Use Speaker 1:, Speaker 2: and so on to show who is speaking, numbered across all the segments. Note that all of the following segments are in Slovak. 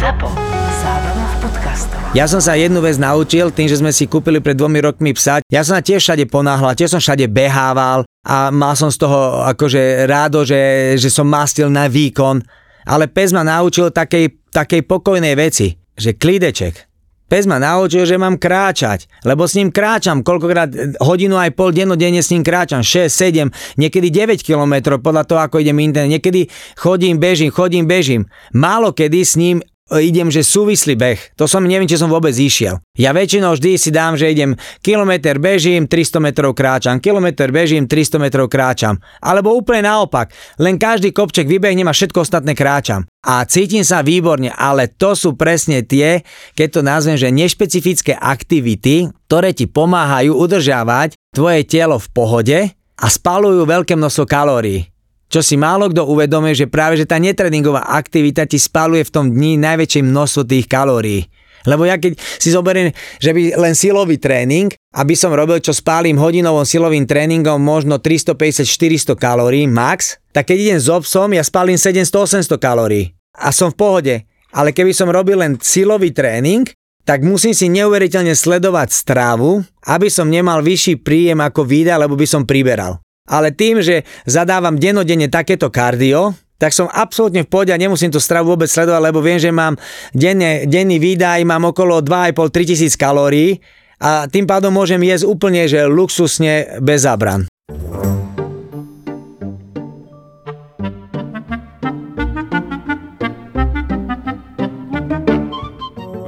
Speaker 1: ZAPO. Zábrná v podcastov.
Speaker 2: Ja som sa jednu vec naučil tým, že sme si kúpili pred dvomi rokmi psa. Ja som sa tiež všade ponáhľal, tiež som všade behával a mal som z toho akože rádo, že, že som mastil na výkon. Ale pes ma naučil takej, takej pokojnej veci, že klídeček. Pes ma naučil, že mám kráčať, lebo s ním kráčam, koľkokrát hodinu aj pol dennodenne s ním kráčam, 6, 7, niekedy 9 km podľa toho, ako idem internet, niekedy chodím, bežím, chodím, bežím. Málo kedy s ním idem, že súvislý beh. To som neviem, či som vôbec išiel. Ja väčšinou vždy si dám, že idem kilometr bežím, 300 metrov kráčam, kilometr bežím, 300 metrov kráčam. Alebo úplne naopak, len každý kopček vybehnem a všetko ostatné kráčam. A cítim sa výborne, ale to sú presne tie, keď to nazvem, že nešpecifické aktivity, ktoré ti pomáhajú udržiavať tvoje telo v pohode a spalujú veľké množstvo kalórií čo si málo kto uvedomuje, že práve že tá netréningová aktivita ti spaluje v tom dni najväčšie množstvo tých kalórií. Lebo ja keď si zoberiem, že by len silový tréning, aby som robil, čo spálim hodinovým silovým tréningom možno 350-400 kalórií max, tak keď idem s obsom, ja spálim 700-800 kalórií. A som v pohode. Ale keby som robil len silový tréning, tak musím si neuveriteľne sledovať stravu, aby som nemal vyšší príjem ako výda, lebo by som priberal ale tým, že zadávam denodenne takéto kardio, tak som absolútne v pohode a nemusím tú stravu vôbec sledovať, lebo viem, že mám denne, denný výdaj, mám okolo 2,5-3 tisíc kalórií a tým pádom môžem jesť úplne, že luxusne bez zábran.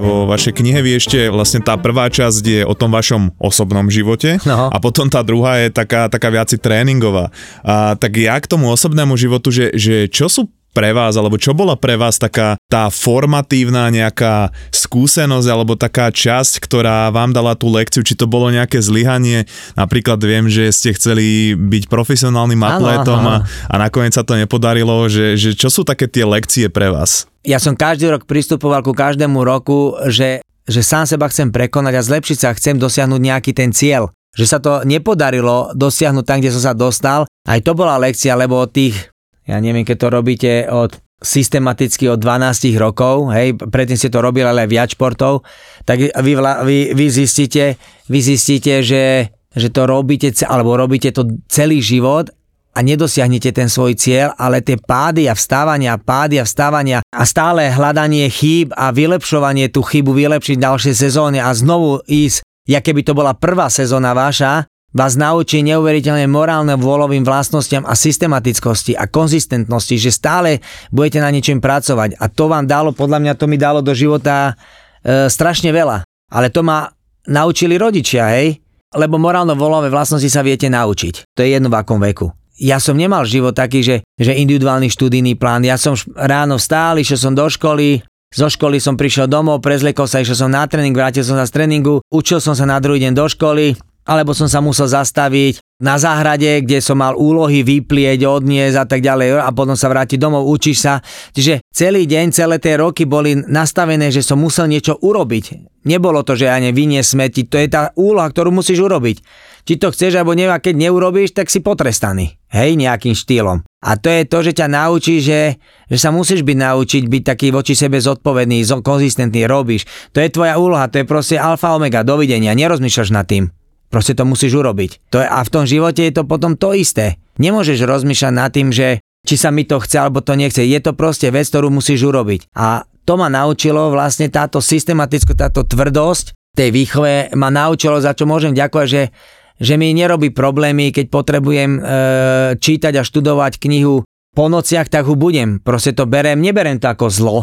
Speaker 3: Vo vašej knihe vy ešte vlastne tá prvá časť je o tom vašom osobnom živote
Speaker 2: no.
Speaker 3: a potom tá druhá je taká, taká viaci tréningová. A, tak ja k tomu osobnému životu, že, že čo sú pre vás, alebo čo bola pre vás taká tá formatívna nejaká skúsenosť, alebo taká časť, ktorá vám dala tú lekciu, či to bolo nejaké zlyhanie, napríklad viem, že ste chceli byť profesionálnym atlétom a, a nakoniec sa to nepodarilo, že, že čo sú také tie lekcie pre vás?
Speaker 2: Ja som každý rok pristupoval ku každému roku, že, že sám seba chcem prekonať a zlepšiť sa, chcem dosiahnuť nejaký ten cieľ že sa to nepodarilo dosiahnuť tam, kde som sa dostal. Aj to bola lekcia, lebo od tých ja neviem, keď to robíte od systematicky od 12 rokov, hej, predtým ste to robili ale viac športov, tak vy, vy, vy zistíte, vy zistíte, že, že to robíte, alebo robíte to celý život a nedosiahnete ten svoj cieľ, ale tie pády a vstávania, pády a vstávania a stále hľadanie chýb a vylepšovanie tú chybu vylepšiť ďalšie sezóny a znovu ísť, ja keby to bola prvá sezóna vaša, vás naučí neuveriteľne morálne vôľovým vlastnostiam a systematickosti a konzistentnosti, že stále budete na niečím pracovať a to vám dalo, podľa mňa to mi dalo do života e, strašne veľa. Ale to ma naučili rodičia, hej? Lebo morálno vôľové vlastnosti sa viete naučiť. To je jedno v akom veku. Ja som nemal život taký, že, že individuálny študijný plán. Ja som ráno vstál, išiel som do školy, zo školy som prišiel domov, prezliekol sa, išiel som na tréning, vrátil som sa z tréningu, učil som sa na druhý deň do školy, alebo som sa musel zastaviť na záhrade, kde som mal úlohy vyplieť, odniesť a tak ďalej a potom sa vrátiť domov, učíš sa. Čiže celý deň, celé tie roky boli nastavené, že som musel niečo urobiť. Nebolo to, že ja nevinie smeti, to je tá úloha, ktorú musíš urobiť. Či to chceš, alebo neviem, keď neurobíš, tak si potrestaný. Hej, nejakým štýlom. A to je to, že ťa naučí, že, že sa musíš byť naučiť byť taký voči sebe zodpovedný, konzistentný, robíš. To je tvoja úloha, to je proste alfa omega, dovidenia, nerozmýšľaš nad tým. Proste to musíš urobiť. To je, a v tom živote je to potom to isté. Nemôžeš rozmýšľať nad tým, že či sa mi to chce alebo to nechce. Je to proste vec, ktorú musíš urobiť. A to ma naučilo vlastne táto systematicko, táto tvrdosť tej výchove ma naučilo, za čo môžem ďakovať, že, že mi nerobí problémy, keď potrebujem e, čítať a študovať knihu po nociach, tak ho budem. Proste to berem, neberem to ako zlo.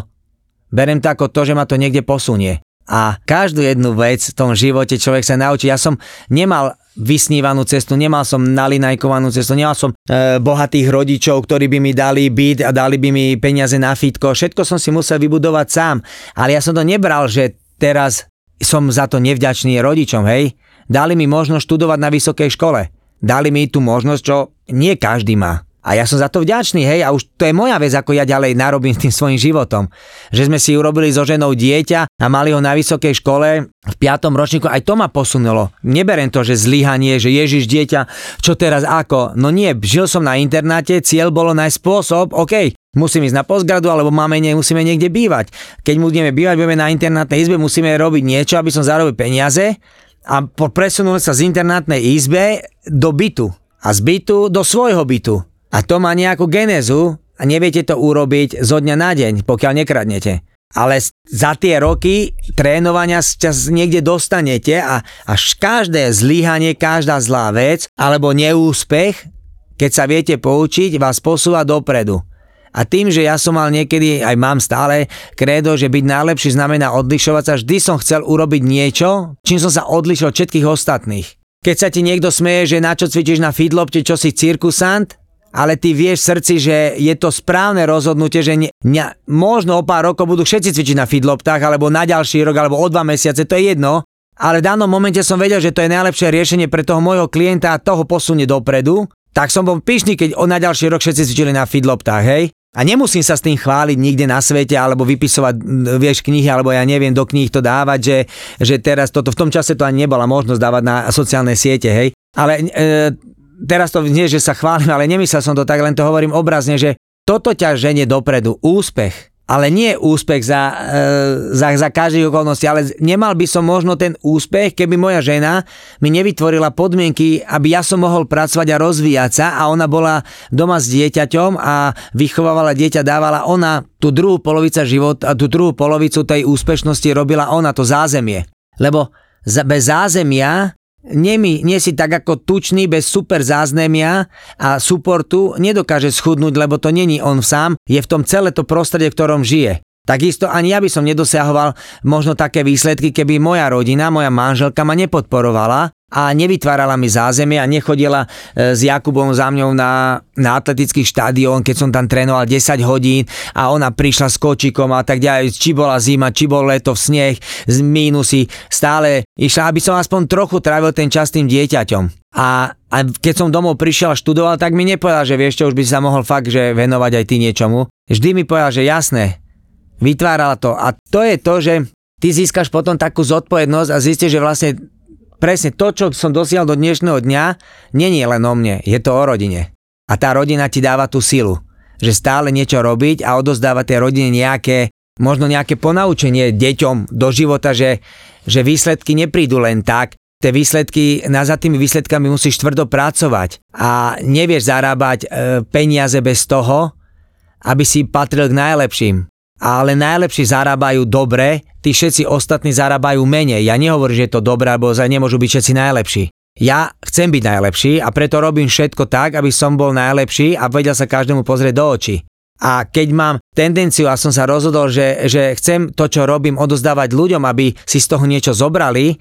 Speaker 2: Berem to ako to, že ma to niekde posunie a každú jednu vec v tom živote človek sa naučí. Ja som nemal vysnívanú cestu, nemal som nalinajkovanú cestu, nemal som e, bohatých rodičov, ktorí by mi dali byt a dali by mi peniaze na fitko. Všetko som si musel vybudovať sám. Ale ja som to nebral, že teraz som za to nevďačný rodičom, hej. Dali mi možnosť študovať na vysokej škole. Dali mi tú možnosť, čo nie každý má. A ja som za to vďačný, hej, a už to je moja vec, ako ja ďalej narobím tým svojim životom. Že sme si urobili so ženou dieťa a mali ho na vysokej škole v piatom ročníku, aj to ma posunulo. Neberem to, že zlyhanie, že Ježiš dieťa, čo teraz ako? No nie, žil som na internáte, cieľ bolo nájsť spôsob, OK, musím ísť na postgradu, alebo máme nie, musíme niekde bývať. Keď budeme bývať, budeme na internátnej izbe, musíme robiť niečo, aby som zarobil peniaze a presunul sa z internátnej izbe do bytu a z bytu do svojho bytu. A to má nejakú genézu a neviete to urobiť zo dňa na deň, pokiaľ nekradnete. Ale za tie roky trénovania sa niekde dostanete a až každé zlyhanie, každá zlá vec alebo neúspech, keď sa viete poučiť, vás posúva dopredu. A tým, že ja som mal niekedy, aj mám stále, kredo, že byť najlepší znamená odlišovať sa, vždy som chcel urobiť niečo, čím som sa odlišil od všetkých ostatných. Keď sa ti niekto smeje, že na čo cvičíš na feedlopte, čo si cirkusant, ale ty vieš v srdci, že je to správne rozhodnutie, že ne, ne, možno o pár rokov budú všetci cvičiť na feedloptách, alebo na ďalší rok, alebo o dva mesiace, to je jedno, ale v danom momente som vedel, že to je najlepšie riešenie pre toho môjho klienta a toho posunie dopredu, tak som bol pyšný, keď o na ďalší rok všetci cvičili na feedloptách, hej? A nemusím sa s tým chváliť nikde na svete, alebo vypisovať, vieš, knihy, alebo ja neviem, do kníh to dávať, že, že teraz toto, v tom čase to ani nebola možnosť dávať na sociálne siete, hej? Ale e, teraz to nie, že sa chválim, ale nemyslel som to tak, len to hovorím obrazne, že toto ťa ženie dopredu, úspech, ale nie úspech za, e, za, za každej okolnosti, ale nemal by som možno ten úspech, keby moja žena mi nevytvorila podmienky, aby ja som mohol pracovať a rozvíjať sa a ona bola doma s dieťaťom a vychovávala dieťa, dávala ona tú druhú polovicu života, tú druhú polovicu tej úspešnosti robila ona to zázemie. Lebo bez zázemia nie, mi, nie si tak ako tučný bez super záznemia a supportu nedokáže schudnúť, lebo to není on sám, je v tom celé to prostredie, v ktorom žije. Takisto ani ja by som nedosiahoval možno také výsledky, keby moja rodina, moja manželka ma nepodporovala a nevytvárala mi zázemie a nechodila e, s Jakubom za mňou na, na atletický štadión, keď som tam trénoval 10 hodín a ona prišla s kočikom a tak ďalej, či bola zima, či bol leto, v sneh, z mínusy, stále išla, aby som aspoň trochu trávil ten čas tým dieťaťom. A, a keď som domov prišiel a študoval, tak mi nepovedal, že vieš čo, už by sa mohol fakt že venovať aj ty niečomu. Vždy mi povedal, že jasné, vytvárala to. A to je to, že ty získaš potom takú zodpovednosť a zistíš, že vlastne presne to, čo som dosiahol do dnešného dňa, není len o mne, je to o rodine. A tá rodina ti dáva tú silu, že stále niečo robiť a odozdávať tej rodine nejaké, možno nejaké ponaučenie deťom do života, že, že výsledky neprídu len tak, tie výsledky, na za tými výsledkami musíš tvrdo pracovať a nevieš zarábať e, peniaze bez toho, aby si patril k najlepším ale najlepší zarábajú dobre, tí všetci ostatní zarábajú menej. Ja nehovorím, že je to dobré, alebo za nemôžu byť všetci najlepší. Ja chcem byť najlepší a preto robím všetko tak, aby som bol najlepší a vedel sa každému pozrieť do očí. A keď mám tendenciu a som sa rozhodol, že, že chcem to, čo robím, odozdávať ľuďom, aby si z toho niečo zobrali,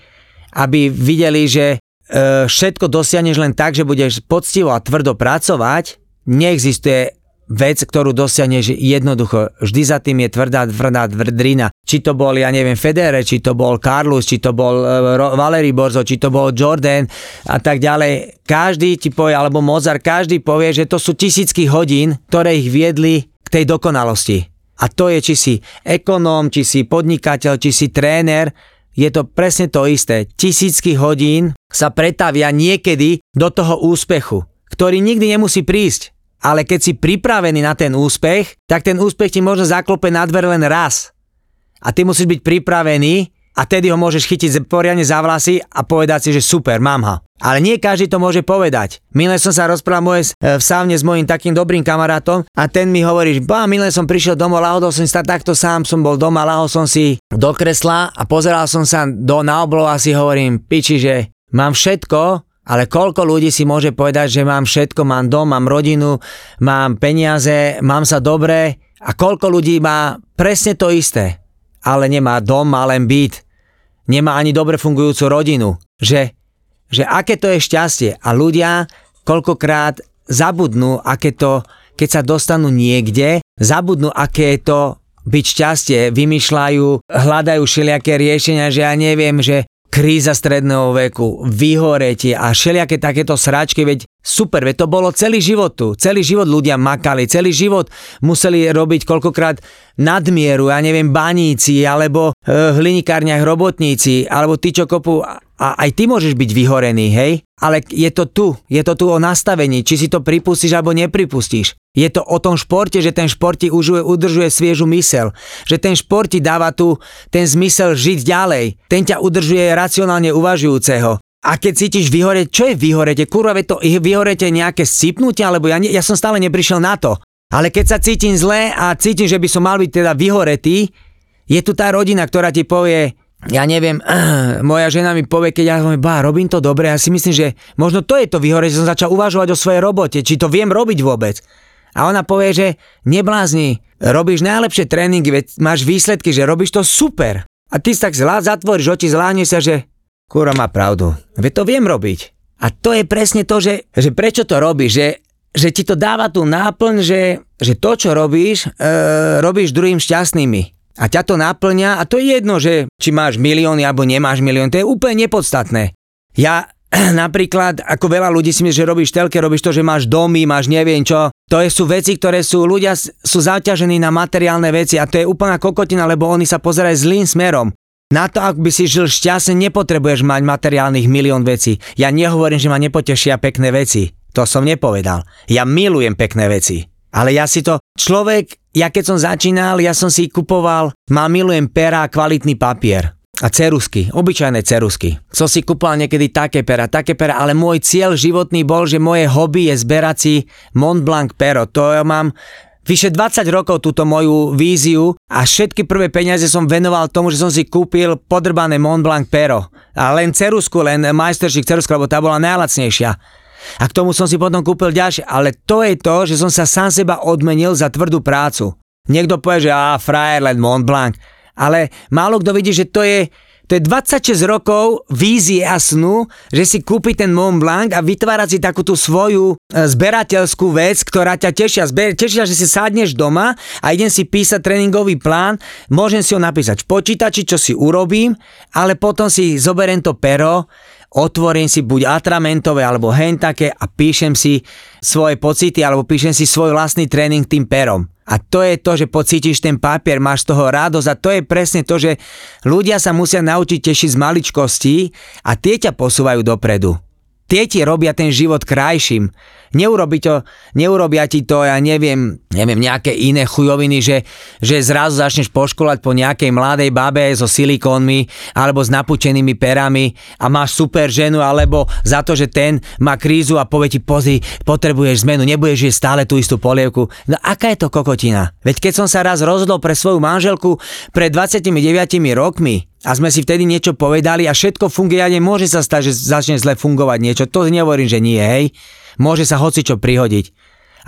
Speaker 2: aby videli, že e, všetko dosiahneš len tak, že budeš poctivo a tvrdo pracovať, neexistuje vec, ktorú dosiahneš jednoducho. Vždy za tým je tvrdá, tvrdá tvrdrina. Či to bol, ja neviem, Federer, či to bol Carlos, či to bol uh, Valery Borzo, či to bol Jordan a tak ďalej. Každý ti povie, alebo Mozart, každý povie, že to sú tisícky hodín, ktoré ich viedli k tej dokonalosti. A to je, či si ekonóm, či si podnikateľ, či si tréner, je to presne to isté. Tisícky hodín sa pretavia niekedy do toho úspechu, ktorý nikdy nemusí prísť ale keď si pripravený na ten úspech, tak ten úspech ti možno zaklope na dver len raz. A ty musíš byť pripravený a tedy ho môžeš chytiť poriadne za vlasy a povedať si, že super, mám ho. Ale nie každý to môže povedať. Milé som sa rozprával moje, v sávne s mojim takým dobrým kamarátom a ten mi hovorí, že ba, milé som prišiel domov, lahodol som sa takto sám, som bol doma, lahol som si do kresla a pozeral som sa do na oblov a si hovorím, piči, že mám všetko, ale koľko ľudí si môže povedať, že mám všetko, mám dom, mám rodinu, mám peniaze, mám sa dobre? A koľko ľudí má presne to isté, ale nemá dom, má len byt, nemá ani dobre fungujúcu rodinu. Že, že aké to je šťastie. A ľudia koľkokrát zabudnú, aké to, keď sa dostanú niekde, zabudnú, aké je to byť šťastie, vymýšľajú, hľadajú všelijaké riešenia, že ja neviem, že kríza stredného veku, vyhoretie a všelijaké takéto sračky, veď super, veď to bolo celý život tu. Celý život ľudia makali, celý život museli robiť koľkokrát nadmieru, ja neviem, baníci, alebo e, hlinikárniach robotníci, alebo ty čo kopu a aj ty môžeš byť vyhorený, hej? Ale je to tu, je to tu o nastavení, či si to pripustíš alebo nepripustíš. Je to o tom športe, že ten šport ti užuje, udržuje sviežu mysel, že ten šport ti dáva tu ten zmysel žiť ďalej, ten ťa udržuje racionálne uvažujúceho. A keď cítiš vyhoreť, čo je vyhorete? Kurva, to vyhorete nejaké scipnutie, alebo ja, ne, ja som stále neprišiel na to. Ale keď sa cítim zle a cítim, že by som mal byť teda vyhoretý, je tu tá rodina, ktorá ti povie, ja neviem, uh, moja žena mi povie, keď ja hovorím, bá, robím to dobre, ja si myslím, že možno to je to výhore, že som začal uvažovať o svojej robote, či to viem robiť vôbec. A ona povie, že neblázni, robíš najlepšie tréningy, veď máš výsledky, že robíš to super. A ty si tak zlá, zatvoríš oči, zláne sa, že kúra má pravdu, veď to viem robiť. A to je presne to, že, že prečo to robíš, že, že ti to dáva tú náplň, že, že to, čo robíš, e, robíš druhým šťastnými a ťa to naplňa a to je jedno, že či máš milióny alebo nemáš milión, to je úplne nepodstatné. Ja napríklad, ako veľa ľudí si myslí, že robíš telke, robíš to, že máš domy, máš neviem čo. To sú veci, ktoré sú, ľudia sú zaťažení na materiálne veci a to je úplná kokotina, lebo oni sa pozerajú zlým smerom. Na to, ak by si žil šťastne, nepotrebuješ mať materiálnych milión vecí. Ja nehovorím, že ma nepotešia pekné veci. To som nepovedal. Ja milujem pekné veci. Ale ja si to, človek, ja keď som začínal, ja som si kupoval, má milujem pera a kvalitný papier. A cerusky, obyčajné cerusky. Som si kúpal niekedy také pera, také pera, ale môj cieľ životný bol, že moje hobby je zberať si Mont Blanc pero. To ja mám vyše 20 rokov túto moju víziu a všetky prvé peniaze som venoval tomu, že som si kúpil podrbané Mont Blanc pero. A len cerusku, len majsteršik cerusku, lebo tá bola najlacnejšia. A k tomu som si potom kúpil ďalšie, ale to je to, že som sa sám seba odmenil za tvrdú prácu. Niekto povie, že á, frajer, len Mont Blanc. Ale málo kto vidí, že to je, to je 26 rokov vízie a snu, že si kúpi ten Mont Blanc a vytvára si takú tú svoju e, zberateľskú vec, ktorá ťa tešia. Zber, tešia, že si sádneš doma a idem si písať tréningový plán, môžem si ho napísať v počítači, čo si urobím, ale potom si zoberiem to pero, otvorím si buď atramentové alebo hentake a píšem si svoje pocity alebo píšem si svoj vlastný tréning tým perom. A to je to, že pocítiš ten papier, máš z toho radosť a to je presne to, že ľudia sa musia naučiť tešiť z maličkostí a tie ťa posúvajú dopredu. Tie ti robia ten život krajším. Neurobi to, neurobia ti to, ja neviem, neviem, nejaké iné chujoviny, že, že zrazu začneš poškolať po nejakej mladej babe so silikónmi alebo s napučenými perami a máš super ženu, alebo za to, že ten má krízu a povie ti, pozri, potrebuješ zmenu, nebudeš jesť stále tú istú polievku. No aká je to kokotina? Veď keď som sa raz rozhodol pre svoju manželku pred 29 rokmi, a sme si vtedy niečo povedali a všetko funguje a nemôže sa stať, že začne zle fungovať niečo. To nehovorím, že nie, hej. Môže sa hoci čo prihodiť.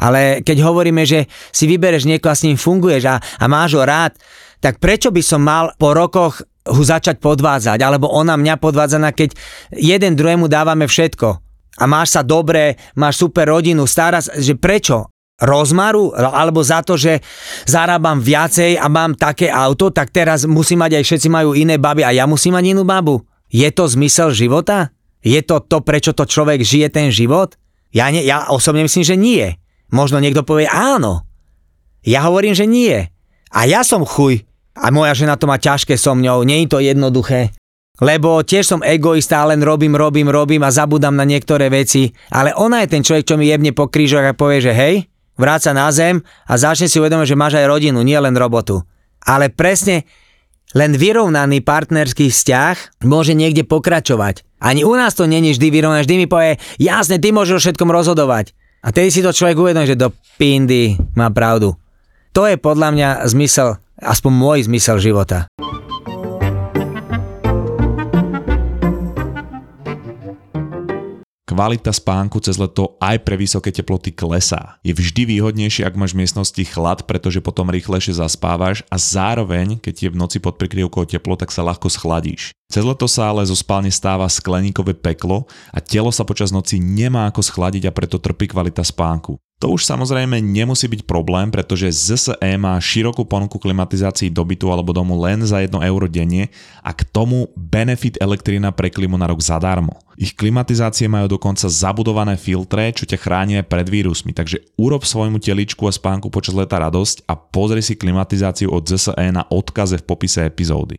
Speaker 2: Ale keď hovoríme, že si vybereš niekoho a s ním funguješ a, a máš ho rád, tak prečo by som mal po rokoch ho začať podvádzať, alebo ona mňa podvádzaná, keď jeden druhému dávame všetko a máš sa dobre, máš super rodinu, stará že prečo? rozmaru, alebo za to, že zarábam viacej a mám také auto, tak teraz musím mať aj všetci majú iné baby a ja musím mať inú babu. Je to zmysel života? Je to to, prečo to človek žije ten život? Ja, ne, ja osobne myslím, že nie. Možno niekto povie áno. Ja hovorím, že nie. A ja som chuj. A moja žena to má ťažké so mňou. Nie je to jednoduché. Lebo tiež som egoista, len robím, robím, robím a zabudám na niektoré veci. Ale ona je ten človek, čo mi jebne po krížoch a povie, že hej, vráca na zem a začne si uvedomiť, že máš aj rodinu, nie len robotu. Ale presne len vyrovnaný partnerský vzťah môže niekde pokračovať. Ani u nás to není vždy vyrovnané, vždy mi povie, jasne, ty môžeš o všetkom rozhodovať. A tedy si to človek uvedomí, že do pindy má pravdu. To je podľa mňa zmysel, aspoň môj zmysel života.
Speaker 4: Kvalita spánku cez leto aj pre vysoké teploty klesá. Je vždy výhodnejšie, ak máš v miestnosti chlad, pretože potom rýchlejšie zaspávaš a zároveň, keď je v noci pod prikryvkou teplo, tak sa ľahko schladíš. Cez leto sa ale zo spálne stáva skleníkové peklo a telo sa počas noci nemá ako schladiť a preto trpí kvalita spánku. To už samozrejme nemusí byť problém, pretože ZSE má širokú ponuku klimatizácií do bytu alebo domu len za 1 euro denne a k tomu benefit elektrina pre klimu na rok zadarmo. Ich klimatizácie majú dokonca zabudované filtre, čo ťa chránia pred vírusmi, takže urob svojmu teličku a spánku počas leta radosť a pozri si klimatizáciu od ZSE na odkaze v popise epizódy.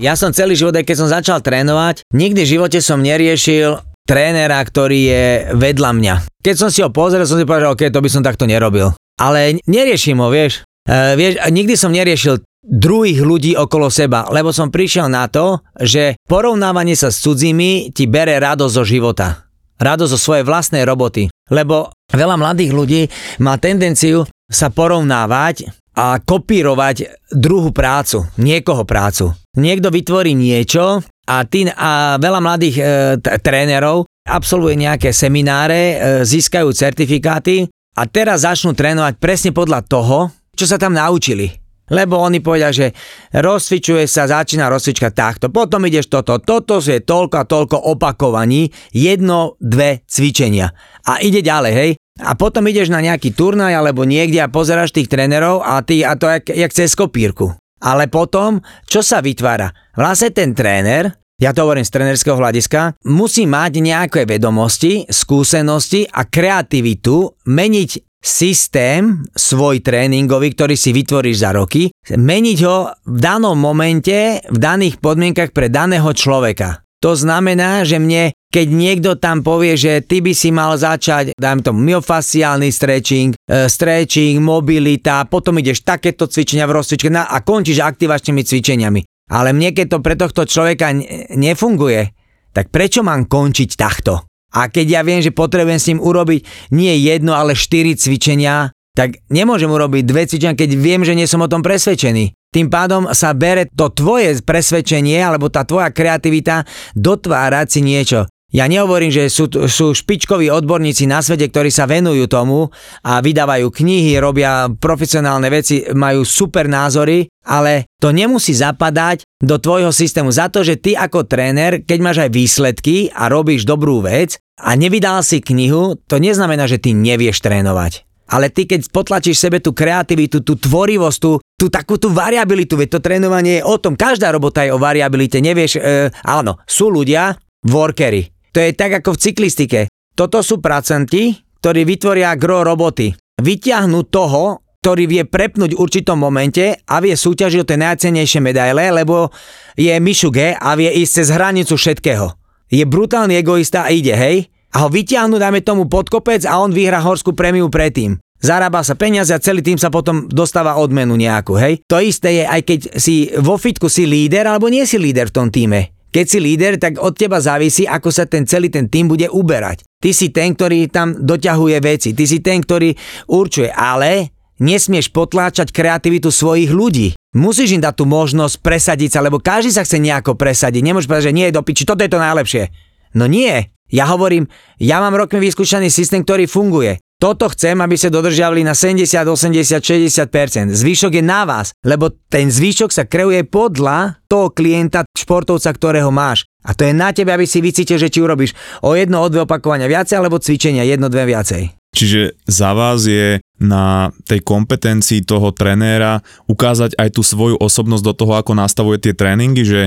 Speaker 2: Ja som celý život, aj keď som začal trénovať, nikdy v živote som neriešil trénera, ktorý je vedľa mňa. Keď som si ho pozrel, som si povedal, OK, to by som takto nerobil. Ale neriešim ho, vieš. E, vieš, nikdy som neriešil druhých ľudí okolo seba, lebo som prišiel na to, že porovnávanie sa s cudzími ti bere radosť zo života. Radosť zo svojej vlastnej roboty. Lebo veľa mladých ľudí má tendenciu sa porovnávať a kopírovať druhú prácu, niekoho prácu. Niekto vytvorí niečo a, ty, a veľa mladých e, t- trénerov absolvuje nejaké semináre, e, získajú certifikáty a teraz začnú trénovať presne podľa toho, čo sa tam naučili. Lebo oni povedia, že rozcvičuje sa, začína rozcvička takto, potom ideš toto, toto je toľko a toľko opakovaní, jedno, dve cvičenia. A ide ďalej, hej. A potom ideš na nejaký turnaj alebo niekde a pozeráš tých trénerov a, ty, a to jak, jak cez kopírku. Ale potom, čo sa vytvára? Vlastne ten tréner, ja to hovorím z trénerského hľadiska, musí mať nejaké vedomosti, skúsenosti a kreativitu meniť systém svoj tréningový, ktorý si vytvoríš za roky, meniť ho v danom momente, v daných podmienkach pre daného človeka. To znamená, že mne, keď niekto tam povie, že ty by si mal začať, dajme to myofasciálny stretching, e, stretching, mobilita, potom ideš takéto cvičenia v rozcvičke a končíš aktivačnými cvičeniami. Ale mne, keď to pre tohto človeka nefunguje, tak prečo mám končiť takto? A keď ja viem, že potrebujem s ním urobiť nie jedno, ale štyri cvičenia, tak nemôžem urobiť dve cvičenia, keď viem, že nie som o tom presvedčený. Tým pádom sa bere to tvoje presvedčenie alebo tá tvoja kreativita dotvárať si niečo. Ja nehovorím, že sú, sú špičkoví odborníci na svete, ktorí sa venujú tomu a vydávajú knihy, robia profesionálne veci, majú super názory, ale to nemusí zapadať do tvojho systému. Za to, že ty ako tréner, keď máš aj výsledky a robíš dobrú vec a nevydal si knihu, to neznamená, že ty nevieš trénovať. Ale ty keď potlačíš sebe tú kreativitu, tú tvorivosť, tú, tú takú tú variabilitu, veď to trénovanie je o tom, každá robota je o variabilite, nevieš, e, áno, sú ľudia, workery. To je tak ako v cyklistike. Toto sú pracenti, ktorí vytvoria gro roboty. Vyťahnú toho, ktorý vie prepnúť v určitom momente a vie súťažiť o tie najcenejšie medaile, lebo je Mišuge a vie ísť cez hranicu všetkého. Je brutálny egoista a ide, hej? a ho vyťahnú, dajme tomu pod kopec a on vyhrá horskú prémiu predtým. Zarába sa peniaze a celý tým sa potom dostáva odmenu nejakú, hej? To isté je, aj keď si vo fitku si líder alebo nie si líder v tom týme. Keď si líder, tak od teba závisí, ako sa ten celý ten tým bude uberať. Ty si ten, ktorý tam doťahuje veci, ty si ten, ktorý určuje, ale nesmieš potláčať kreativitu svojich ľudí. Musíš im dať tú možnosť presadiť sa, lebo každý sa chce nejako presadiť. Nemôžeš povedať, že nie je do piči, toto je to najlepšie. No nie, ja hovorím, ja mám rokmi vyskúšaný systém, ktorý funguje. Toto chcem, aby ste dodržiavali na 70, 80, 60%. Zvyšok je na vás, lebo ten zvyšok sa kreuje podľa toho klienta, športovca, ktorého máš. A to je na tebe, aby si vycítil, že či urobíš o jedno, o dve opakovania viacej, alebo cvičenia jedno, dve viacej.
Speaker 3: Čiže za vás je na tej kompetencii toho trenéra ukázať aj tú svoju osobnosť do toho, ako nastavuje tie tréningy, že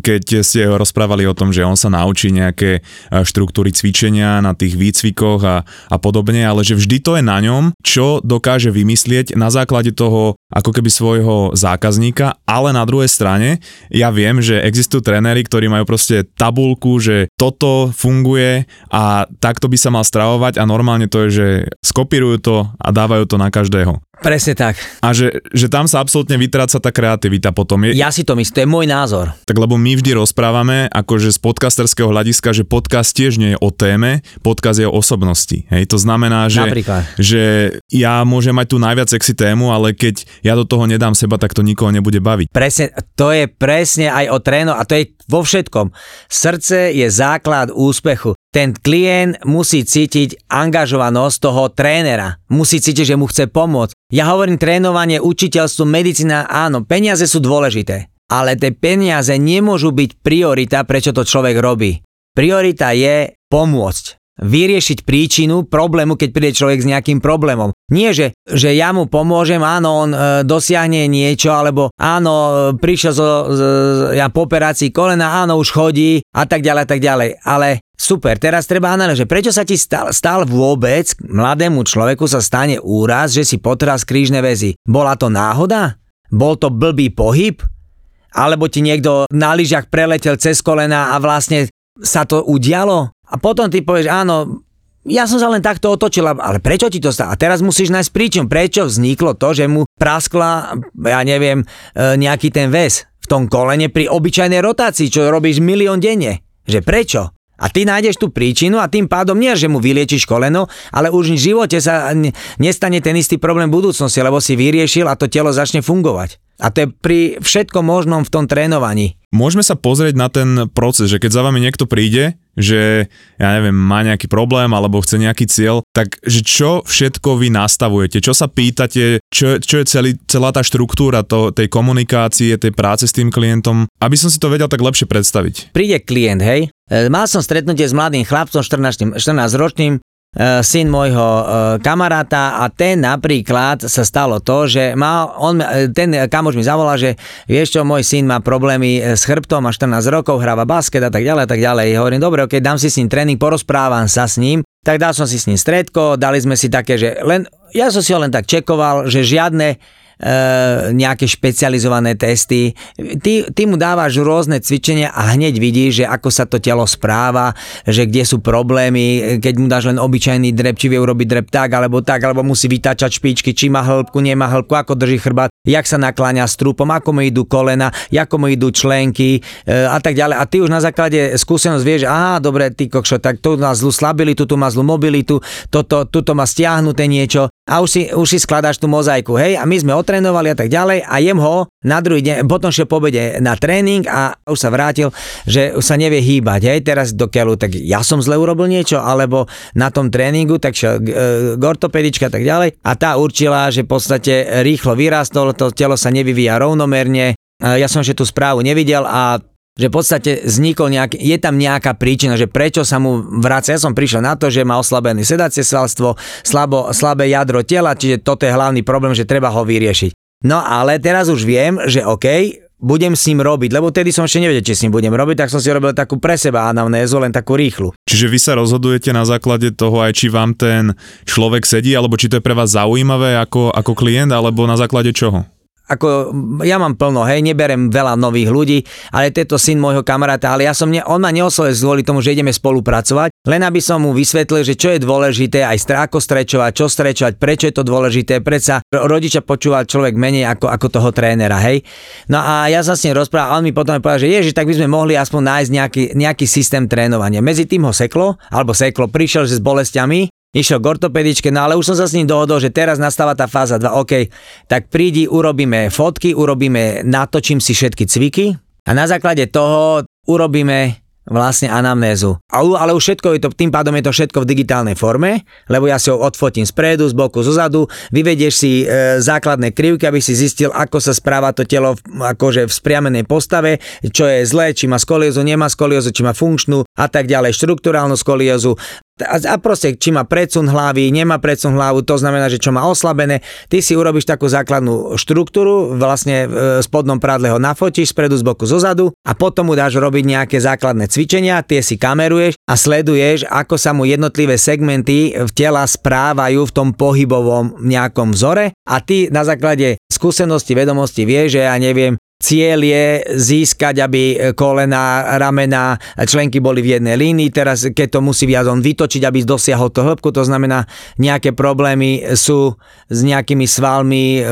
Speaker 3: keď ste rozprávali o tom, že on sa naučí nejaké e, štruktúry cvičenia na tých výcvikoch a, a podobne, ale že vždy to je na ňom, čo dokáže vymyslieť na základe toho ako keby svojho zákazníka, ale na druhej strane ja viem, že existujú tréneri, ktorí majú proste tabulku, že toto funguje a takto by sa mal stravovať a normálne to je, že skopírujú to a dávajú to na každého.
Speaker 2: Presne tak.
Speaker 3: A že, že tam sa absolútne vytráca tá kreativita potom. Je,
Speaker 2: Ja si to myslím, to je môj názor.
Speaker 3: tak lebo my vždy rozprávame, akože z podcasterského hľadiska, že podcast tiež nie je o téme, podcast je o osobnosti. Hej, to znamená, že,
Speaker 2: Napríklad.
Speaker 3: že ja môžem mať tu najviac sexy tému, ale keď ja do toho nedám seba, tak to nikoho nebude baviť.
Speaker 2: Presne, to je presne aj o tréno a to je vo všetkom. Srdce je základ úspechu. Ten klient musí cítiť angažovanosť toho trénera. Musí cítiť, že mu chce pomôcť. Ja hovorím trénovanie, učiteľstvo, medicína, áno, peniaze sú dôležité. Ale tie peniaze nemôžu byť priorita, prečo to človek robí. Priorita je pomôcť vyriešiť príčinu problému, keď príde človek s nejakým problémom. Nie, že, že ja mu pomôžem, áno, on e, dosiahne niečo, alebo áno, prišiel zo, z, ja po operácii kolena, áno, už chodí a tak ďalej, a tak ďalej. Ale super, teraz treba analýzovať, prečo sa ti stal, stal vôbec, mladému človeku sa stane úraz, že si potral krížne väzy. Bola to náhoda? Bol to blbý pohyb? Alebo ti niekto na lyžiach preletel cez kolena a vlastne sa to udialo? A potom ty povieš, áno, ja som sa len takto otočil, ale prečo ti to stalo? A teraz musíš nájsť príčinu, prečo vzniklo to, že mu praskla, ja neviem, e, nejaký ten väz v tom kolene pri obyčajnej rotácii, čo robíš milión denne. Že prečo? A ty nájdeš tú príčinu a tým pádom nie, že mu vyliečiš koleno, ale už v živote sa nestane ten istý problém v budúcnosti, lebo si vyriešil a to telo začne fungovať. A to je pri všetkom možnom v tom trénovaní.
Speaker 3: Môžeme sa pozrieť na ten proces, že keď za vami niekto príde, že ja neviem, má nejaký problém alebo chce nejaký cieľ, tak že čo všetko vy nastavujete, čo sa pýtate, čo, čo je celý, celá tá štruktúra to, tej komunikácie, tej práce s tým klientom, aby som si to vedel tak lepšie predstaviť.
Speaker 2: Príde klient, hej, e, mal som stretnutie s mladým chlapcom 14, 14 ročným, syn môjho e, kamaráta a ten napríklad sa stalo to, že mal, on, e, ten kamoš mi zavolal, že vieš čo, môj syn má problémy s chrbtom, má 14 rokov, hráva basket a tak ďalej a tak ďalej. Hovorím, dobre, ok, dám si s ním tréning, porozprávam sa s ním, tak dal som si s ním stredko, dali sme si také, že len, ja som si ho len tak čekoval, že žiadne E, nejaké špecializované testy. Ty, ty mu dávaš rôzne cvičenia a hneď vidíš, že ako sa to telo správa, že kde sú problémy, keď mu dáš len obyčajný drep, či vie urobiť drep tak alebo tak, alebo musí vytáčať špičky, či má hĺbku, nemá hĺbku, ako drží chrbát, jak sa nakláňa strúpom, ako mu idú kolena, ako mu idú členky e, a tak ďalej. A ty už na základe skúsenosť vieš, aha, dobre, ty kokšo, tak tu má zlú slabilitu, tu má zlú mobilitu, toto, tuto má stiahnuté niečo a už si, už si skladáš tú mozaiku, hej, a my sme otrénovali a tak ďalej a jem ho na druhý deň, potom šiel pobede na tréning a už sa vrátil, že už sa nevie hýbať, hej, teraz do keľu, tak ja som zle urobil niečo, alebo na tom tréningu, tak šiel e, k ortopedička a tak ďalej. A tá určila, že v podstate rýchlo vyrastol, to telo sa nevyvíja rovnomerne, ja som ešte tú správu nevidel a že v podstate vznikol nejak, je tam nejaká príčina, že prečo sa mu vracia. Ja som prišiel na to, že má oslabené sedacie svalstvo, slabo, slabé jadro tela, čiže toto je hlavný problém, že treba ho vyriešiť. No ale teraz už viem, že OK, budem s ním robiť, lebo tedy som ešte nevedel, či s ním budem robiť, tak som si robil takú pre seba anamnézu, len takú rýchlu.
Speaker 3: Čiže vy sa rozhodujete na základe toho aj, či vám ten človek sedí, alebo či to je pre vás zaujímavé ako, ako klient, alebo na základe čoho?
Speaker 2: Ako ja mám plno, hej, neberem veľa nových ľudí, ale tento syn môjho kamaráta, ale ja som, ne, on ma neoslovil kvôli tomu, že ideme spolupracovať, len aby som mu vysvetlil, že čo je dôležité, aj ako strečovať, čo strečovať, prečo je to dôležité, predsa rodiča počúva človek menej ako, ako toho trénera, hej. No a ja sa s ním rozprával, on mi potom povedal, že ježi, tak by sme mohli aspoň nájsť nejaký, nejaký systém trénovania. Medzi tým ho seklo, alebo seklo, prišiel že s bolestiami išiel k ortopedičke, no ale už som sa s ním dohodol, že teraz nastáva tá fáza 2, OK, tak prídi, urobíme fotky, urobíme, natočím si všetky cviky a na základe toho urobíme vlastne anamnézu. Ale už všetko je to, tým pádom je to všetko v digitálnej forme, lebo ja si ho odfotím spredu, z boku, zo zadu, vyvedieš si e, základné krivky, aby si zistil, ako sa správa to telo v, akože v spriamenej postave, čo je zlé, či má skoliozu, nemá skoliozu, či má funkčnú a tak ďalej, štruktúrálnu skoliozu, a, proste, či má predsun hlavy, nemá predsun hlavu, to znamená, že čo má oslabené, ty si urobíš takú základnú štruktúru, vlastne v e, spodnom prádle ho nafotíš, spredu, z boku, zo zadu a potom mu dáš robiť nejaké základné cvičenia, tie si kameruješ a sleduješ, ako sa mu jednotlivé segmenty v tela správajú v tom pohybovom nejakom vzore a ty na základe skúsenosti, vedomosti vieš, že ja neviem, Cieľ je získať, aby kolena, ramena, členky boli v jednej línii. Teraz, keď to musí viac on vytočiť, aby dosiahol to hĺbku, to znamená, nejaké problémy sú s nejakými svalmi, e,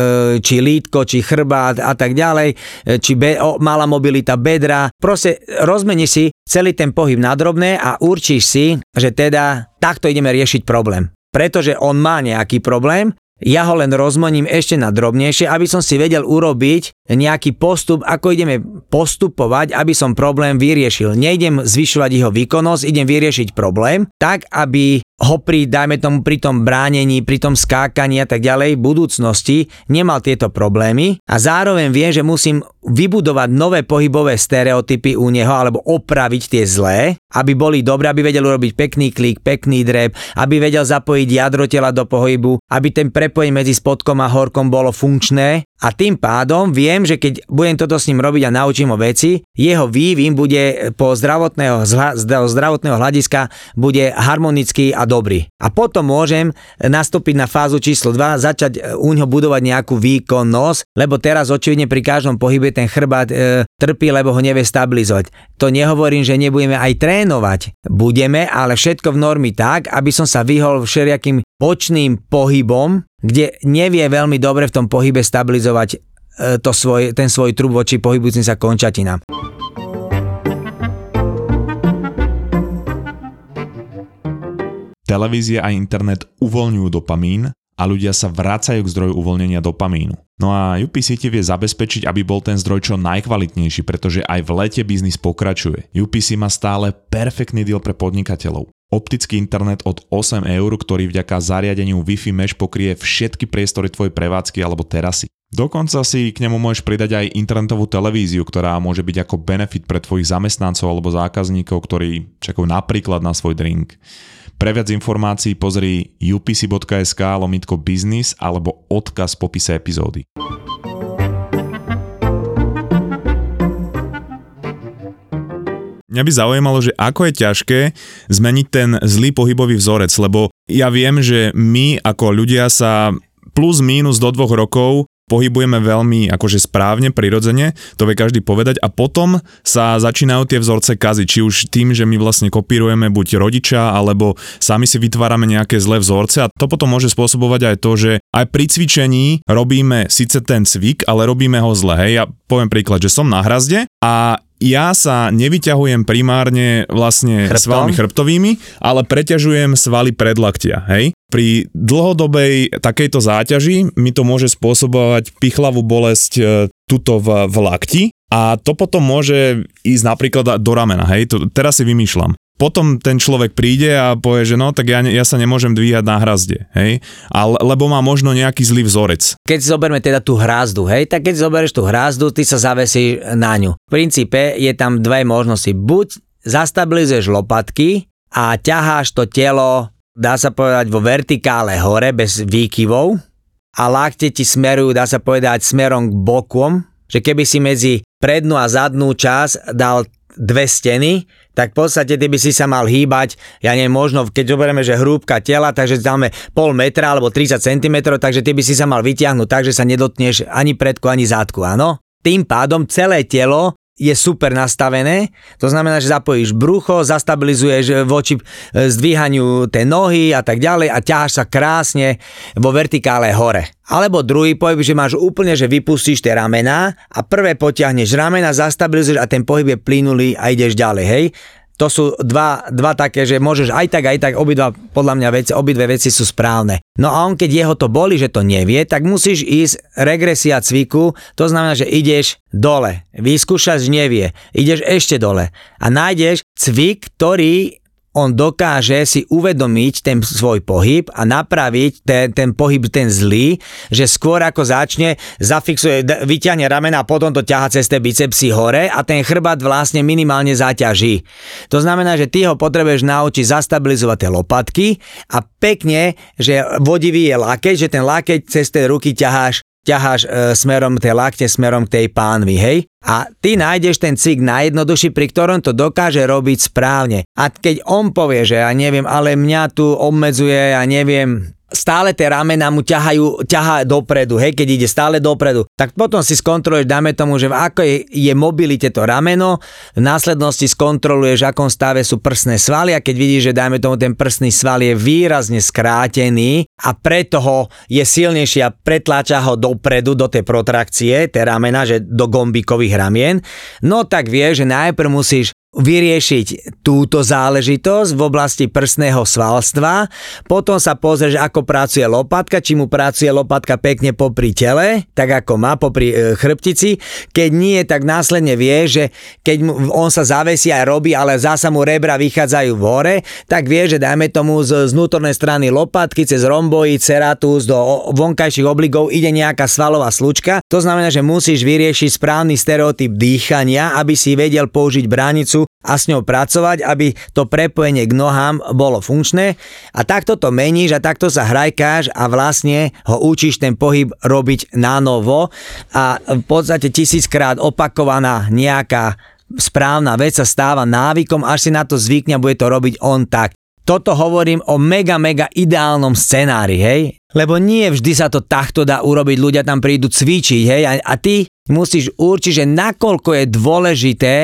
Speaker 2: či lítko, či chrbát a tak ďalej, e, či be, o, malá mobilita bedra. Proste rozmeni si celý ten pohyb na drobné a určíš si, že teda takto ideme riešiť problém pretože on má nejaký problém ja ho len rozmoním ešte na drobnejšie, aby som si vedel urobiť nejaký postup, ako ideme postupovať, aby som problém vyriešil. Nejdem zvyšovať jeho výkonnosť, idem vyriešiť problém, tak aby ho pri, dajme tomu, pri tom bránení, pri tom skákaní a tak ďalej v budúcnosti nemal tieto problémy a zároveň viem, že musím vybudovať nové pohybové stereotypy u neho alebo opraviť tie zlé, aby boli dobré, aby vedel urobiť pekný klik, pekný drep, aby vedel zapojiť jadro tela do pohybu, aby ten prepojenie medzi spodkom a horkom bolo funkčné a tým pádom viem, že keď budem toto s ním robiť a naučím ho veci, jeho vývin bude po zdravotného, zdravotného hľadiska bude harmonický a dobrý. A potom môžem nastúpiť na fázu číslo 2, začať e, u ňoho budovať nejakú výkonnosť, lebo teraz očividne pri každom pohybe ten chrbát e, trpí, lebo ho nevie stabilizovať. To nehovorím, že nebudeme aj trénovať. Budeme, ale všetko v normy tak, aby som sa vyhol všelijakým bočným pohybom, kde nevie veľmi dobre v tom pohybe stabilizovať e, to svoj, ten svoj trub voči pohybujúcim sa končatinám.
Speaker 4: Televízia a internet uvoľňujú dopamín a ľudia sa vracajú k zdroju uvoľnenia dopamínu. No a UPC ti vie zabezpečiť, aby bol ten zdroj čo najkvalitnejší, pretože aj v lete biznis pokračuje. UPC má stále perfektný deal pre podnikateľov. Optický internet od 8 eur, ktorý vďaka zariadeniu Wi-Fi Mesh pokrie všetky priestory tvojej prevádzky alebo terasy. Dokonca si k nemu môžeš pridať aj internetovú televíziu, ktorá môže byť ako benefit pre tvojich zamestnancov alebo zákazníkov, ktorí čakajú napríklad na svoj drink. Pre viac informácií pozri upc.sk lomitko business alebo odkaz v popise epizódy.
Speaker 3: Mňa by zaujímalo, že ako je ťažké zmeniť ten zlý pohybový vzorec, lebo ja viem, že my ako ľudia sa plus mínus do dvoch rokov pohybujeme veľmi akože správne, prirodzene, to vie každý povedať a potom sa začínajú tie vzorce kaziť, či už tým, že my vlastne kopírujeme buď rodiča, alebo sami si vytvárame nejaké zlé vzorce a to potom môže spôsobovať aj to, že aj pri cvičení robíme síce ten cvik, ale robíme ho zle. Hej, ja poviem príklad, že som na hrazde a ja sa nevyťahujem primárne vlastne
Speaker 2: Chrbtom?
Speaker 3: svalmi chrbtovými, ale preťažujem svaly predlaktia, hej? Pri dlhodobej takejto záťaži mi to môže spôsobovať pichlavú bolesť e, tuto v, v lakti a to potom môže ísť napríklad do ramena, hej? To, teraz si vymýšľam potom ten človek príde a povie, že no, tak ja, ja sa nemôžem dvíhať na hrazde, hej, Ale, lebo má možno nejaký zlý vzorec.
Speaker 2: Keď zoberme teda tú hrázdu, hej, tak keď zoberieš tú hrázdu, ty sa zavesíš na ňu. V princípe je tam dve možnosti. Buď zastabilizuješ lopatky a ťaháš to telo, dá sa povedať, vo vertikále hore, bez výkyvov a lakte ti smerujú, dá sa povedať, smerom k bokom, že keby si medzi prednú a zadnú časť dal dve steny, tak v podstate ty by si sa mal hýbať, ja neviem, možno keď zoberieme, že hrúbka tela, takže dáme pol metra alebo 30 cm, takže ty by si sa mal vytiahnuť tak, že sa nedotneš ani predku, ani zádku, áno? Tým pádom celé telo je super nastavené, to znamená, že zapojíš brucho, zastabilizuješ voči e, zdvíhaniu tej nohy a tak ďalej a ťaháš sa krásne vo vertikále hore. Alebo druhý pohyb, že máš úplne, že vypustíš tie ramená a prvé potiahneš ramena, zastabilizuješ a ten pohyb je plynulý a ideš ďalej, hej to sú dva, dva také, že môžeš aj tak, aj tak, obidva, podľa mňa veci, obidve veci sú správne. No a on keď jeho to boli, že to nevie, tak musíš ísť regresia cviku, to znamená, že ideš dole, vyskúšaš, nevie, ideš ešte dole. A nájdeš cvik, ktorý on dokáže si uvedomiť ten svoj pohyb a napraviť ten, ten pohyb, ten zlý, že skôr ako začne, zafixuje, vyťahne ramena a potom to ťaha cez tie bicepsy hore a ten chrbát vlastne minimálne zaťaží. To znamená, že ty ho potrebuješ naučiť zastabilizovať tie lopatky a pekne, že vodivý je lakeť, že ten lakeť cez tie ruky ťaháš ťaháš e, smerom tej lakte, smerom k tej pánvi, hej? A ty nájdeš ten cik najjednoduchší, pri ktorom to dokáže robiť správne. A keď on povie, že ja neviem, ale mňa tu obmedzuje, ja neviem, stále tie ramena mu ťahajú, ťahá dopredu, hej, keď ide stále dopredu, tak potom si skontroluješ, dáme tomu, že v akej je mobilite to rameno, v následnosti skontroluješ, v akom stave sú prsné svaly a keď vidíš, že dáme tomu ten prsný sval je výrazne skrátený a preto ho je silnejší a pretláča ho dopredu do tej protrakcie, tie ramena, že do gombikových ramien, no tak vieš, že najprv musíš vyriešiť túto záležitosť v oblasti prsného svalstva, potom sa pozrieš, ako pracuje lopatka, či mu pracuje lopatka pekne popri tele, tak ako má popri e, chrbtici. Keď nie, tak následne vie, že keď mu, on sa zavesí a robí, ale zasa mu rebra vychádzajú v hore, tak vie, že dajme tomu z, z vnútornej strany lopatky cez romboid, ceratus do vonkajších obligov ide nejaká svalová slučka. To znamená, že musíš vyriešiť správny stereotyp dýchania, aby si vedel použiť bránicu a s ňou pracovať, aby to prepojenie k nohám bolo funkčné a takto to meníš a takto sa hrajkáš a vlastne ho učíš ten pohyb robiť na novo a v podstate tisíckrát opakovaná nejaká správna vec sa stáva návykom, až si na to zvykne a bude to robiť on tak. Toto hovorím o mega, mega ideálnom scenári, hej? Lebo nie vždy sa to takto dá urobiť, ľudia tam prídu cvičiť, hej? A, a ty musíš určiť, že nakoľko je dôležité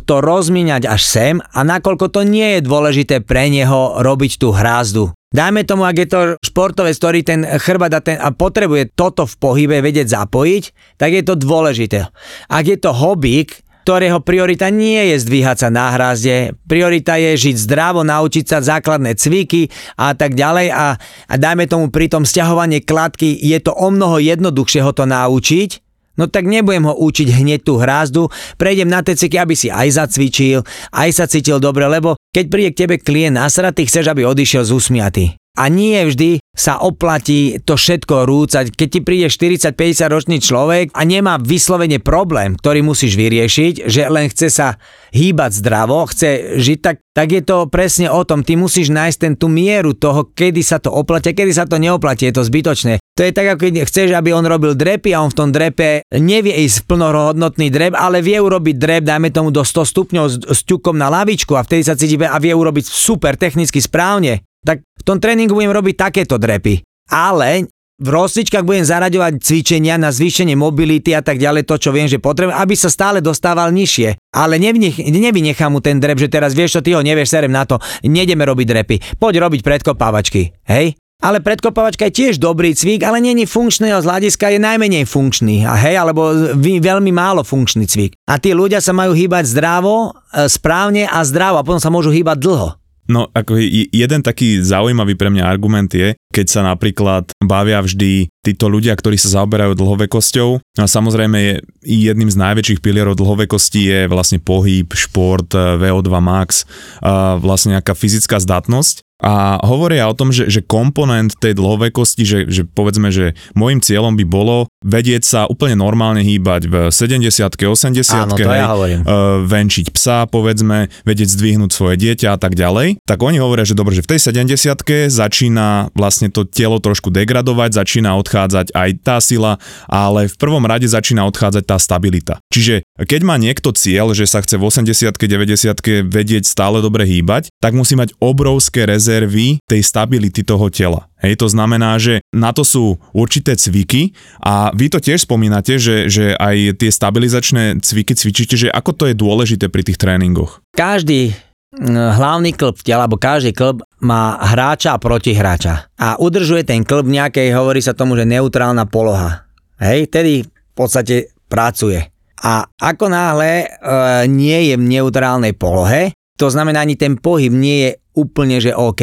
Speaker 2: to rozmíňať až sem a nakoľko to nie je dôležité pre neho robiť tú hrázdu. Dajme tomu, ak je to športové ktorý ten chrbát a, ten, a potrebuje toto v pohybe vedieť zapojiť, tak je to dôležité. Ak je to hobík, ktorého priorita nie je zdvíhať sa na hrázde, priorita je žiť zdravo, naučiť sa základné cviky a tak ďalej a, a dajme tomu pri tom stiahovanie kladky, je to o mnoho jednoduchšie ho to naučiť, No tak nebudem ho učiť hneď tú hrázdu, prejdem na tie cviky, aby si aj zacvičil, aj sa cítil dobre, lebo keď príde k tebe klient nasratý, chceš, aby odišiel z úsmiaty. A nie vždy sa oplatí to všetko rúcať. Keď ti príde 40-50 ročný človek a nemá vyslovene problém, ktorý musíš vyriešiť, že len chce sa hýbať zdravo, chce žiť, tak, tak je to presne o tom. Ty musíš nájsť ten tú mieru toho, kedy sa to oplatí, kedy sa to neoplatí, je to zbytočné. To je tak, ako keď chceš, aby on robil drepy a on v tom drepe nevie ísť plnohodnotný drep, ale vie urobiť drep, dajme tomu do 100 stupňov s, s ťukom na lavičku a vtedy sa cíti a vie urobiť super technicky správne tak v tom tréningu budem robiť takéto drepy. Ale v rozcvičkách budem zaraďovať cvičenia na zvýšenie mobility a tak ďalej, to čo viem, že potrebujem, aby sa stále dostával nižšie. Ale nevynech, nevynechám mu ten drep, že teraz vieš čo, ty ho nevieš, serem na to, nejdeme robiť drepy, poď robiť predkopávačky, hej? Ale predkopávačka je tiež dobrý cvik, ale není funkčný z hľadiska je najmenej funkčný. A hej, alebo veľmi málo funkčný cvik. A tí ľudia sa majú hýbať zdravo, e, správne a zdravo a potom sa môžu hýbať dlho.
Speaker 3: No, ako jeden taký zaujímavý pre mňa argument je, keď sa napríklad bavia vždy títo ľudia, ktorí sa zaoberajú dlhovekosťou. A samozrejme je jedným z najväčších pilierov dlhovekosti je vlastne pohyb, šport, VO2 max, a vlastne nejaká fyzická zdatnosť. A hovoria o tom, že, že komponent tej dlhovekosti, že, že povedzme, že môjim cieľom by bolo vedieť sa úplne normálne hýbať v 70 80
Speaker 2: Áno, to ja hovorím.
Speaker 3: Uh, venčiť psa, povedzme, vedieť zdvihnúť svoje dieťa a tak ďalej. Tak oni hovoria, že dobre, že v tej 70 začína vlastne to telo trošku degradovať, začína odchádzať aj tá sila, ale v prvom rade začína odchádzať tá stabilita. Čiže keď má niekto cieľ, že sa chce v 80 90 vedieť stále dobre hýbať, tak musí mať obrovské rezervy tej stability toho tela. Hej, to znamená, že na to sú určité cviky a vy to tiež spomínate, že, že aj tie stabilizačné cviky cvičíte, že ako to je dôležité pri tých tréningoch.
Speaker 2: Každý hlavný klb tela, alebo každý klb má hráča a protihráča. A udržuje ten klb nejakej, hovorí sa tomu, že neutrálna poloha. Hej, tedy v podstate pracuje. A ako náhle e, nie je v neutrálnej polohe, to znamená ani ten pohyb nie je úplne, že OK.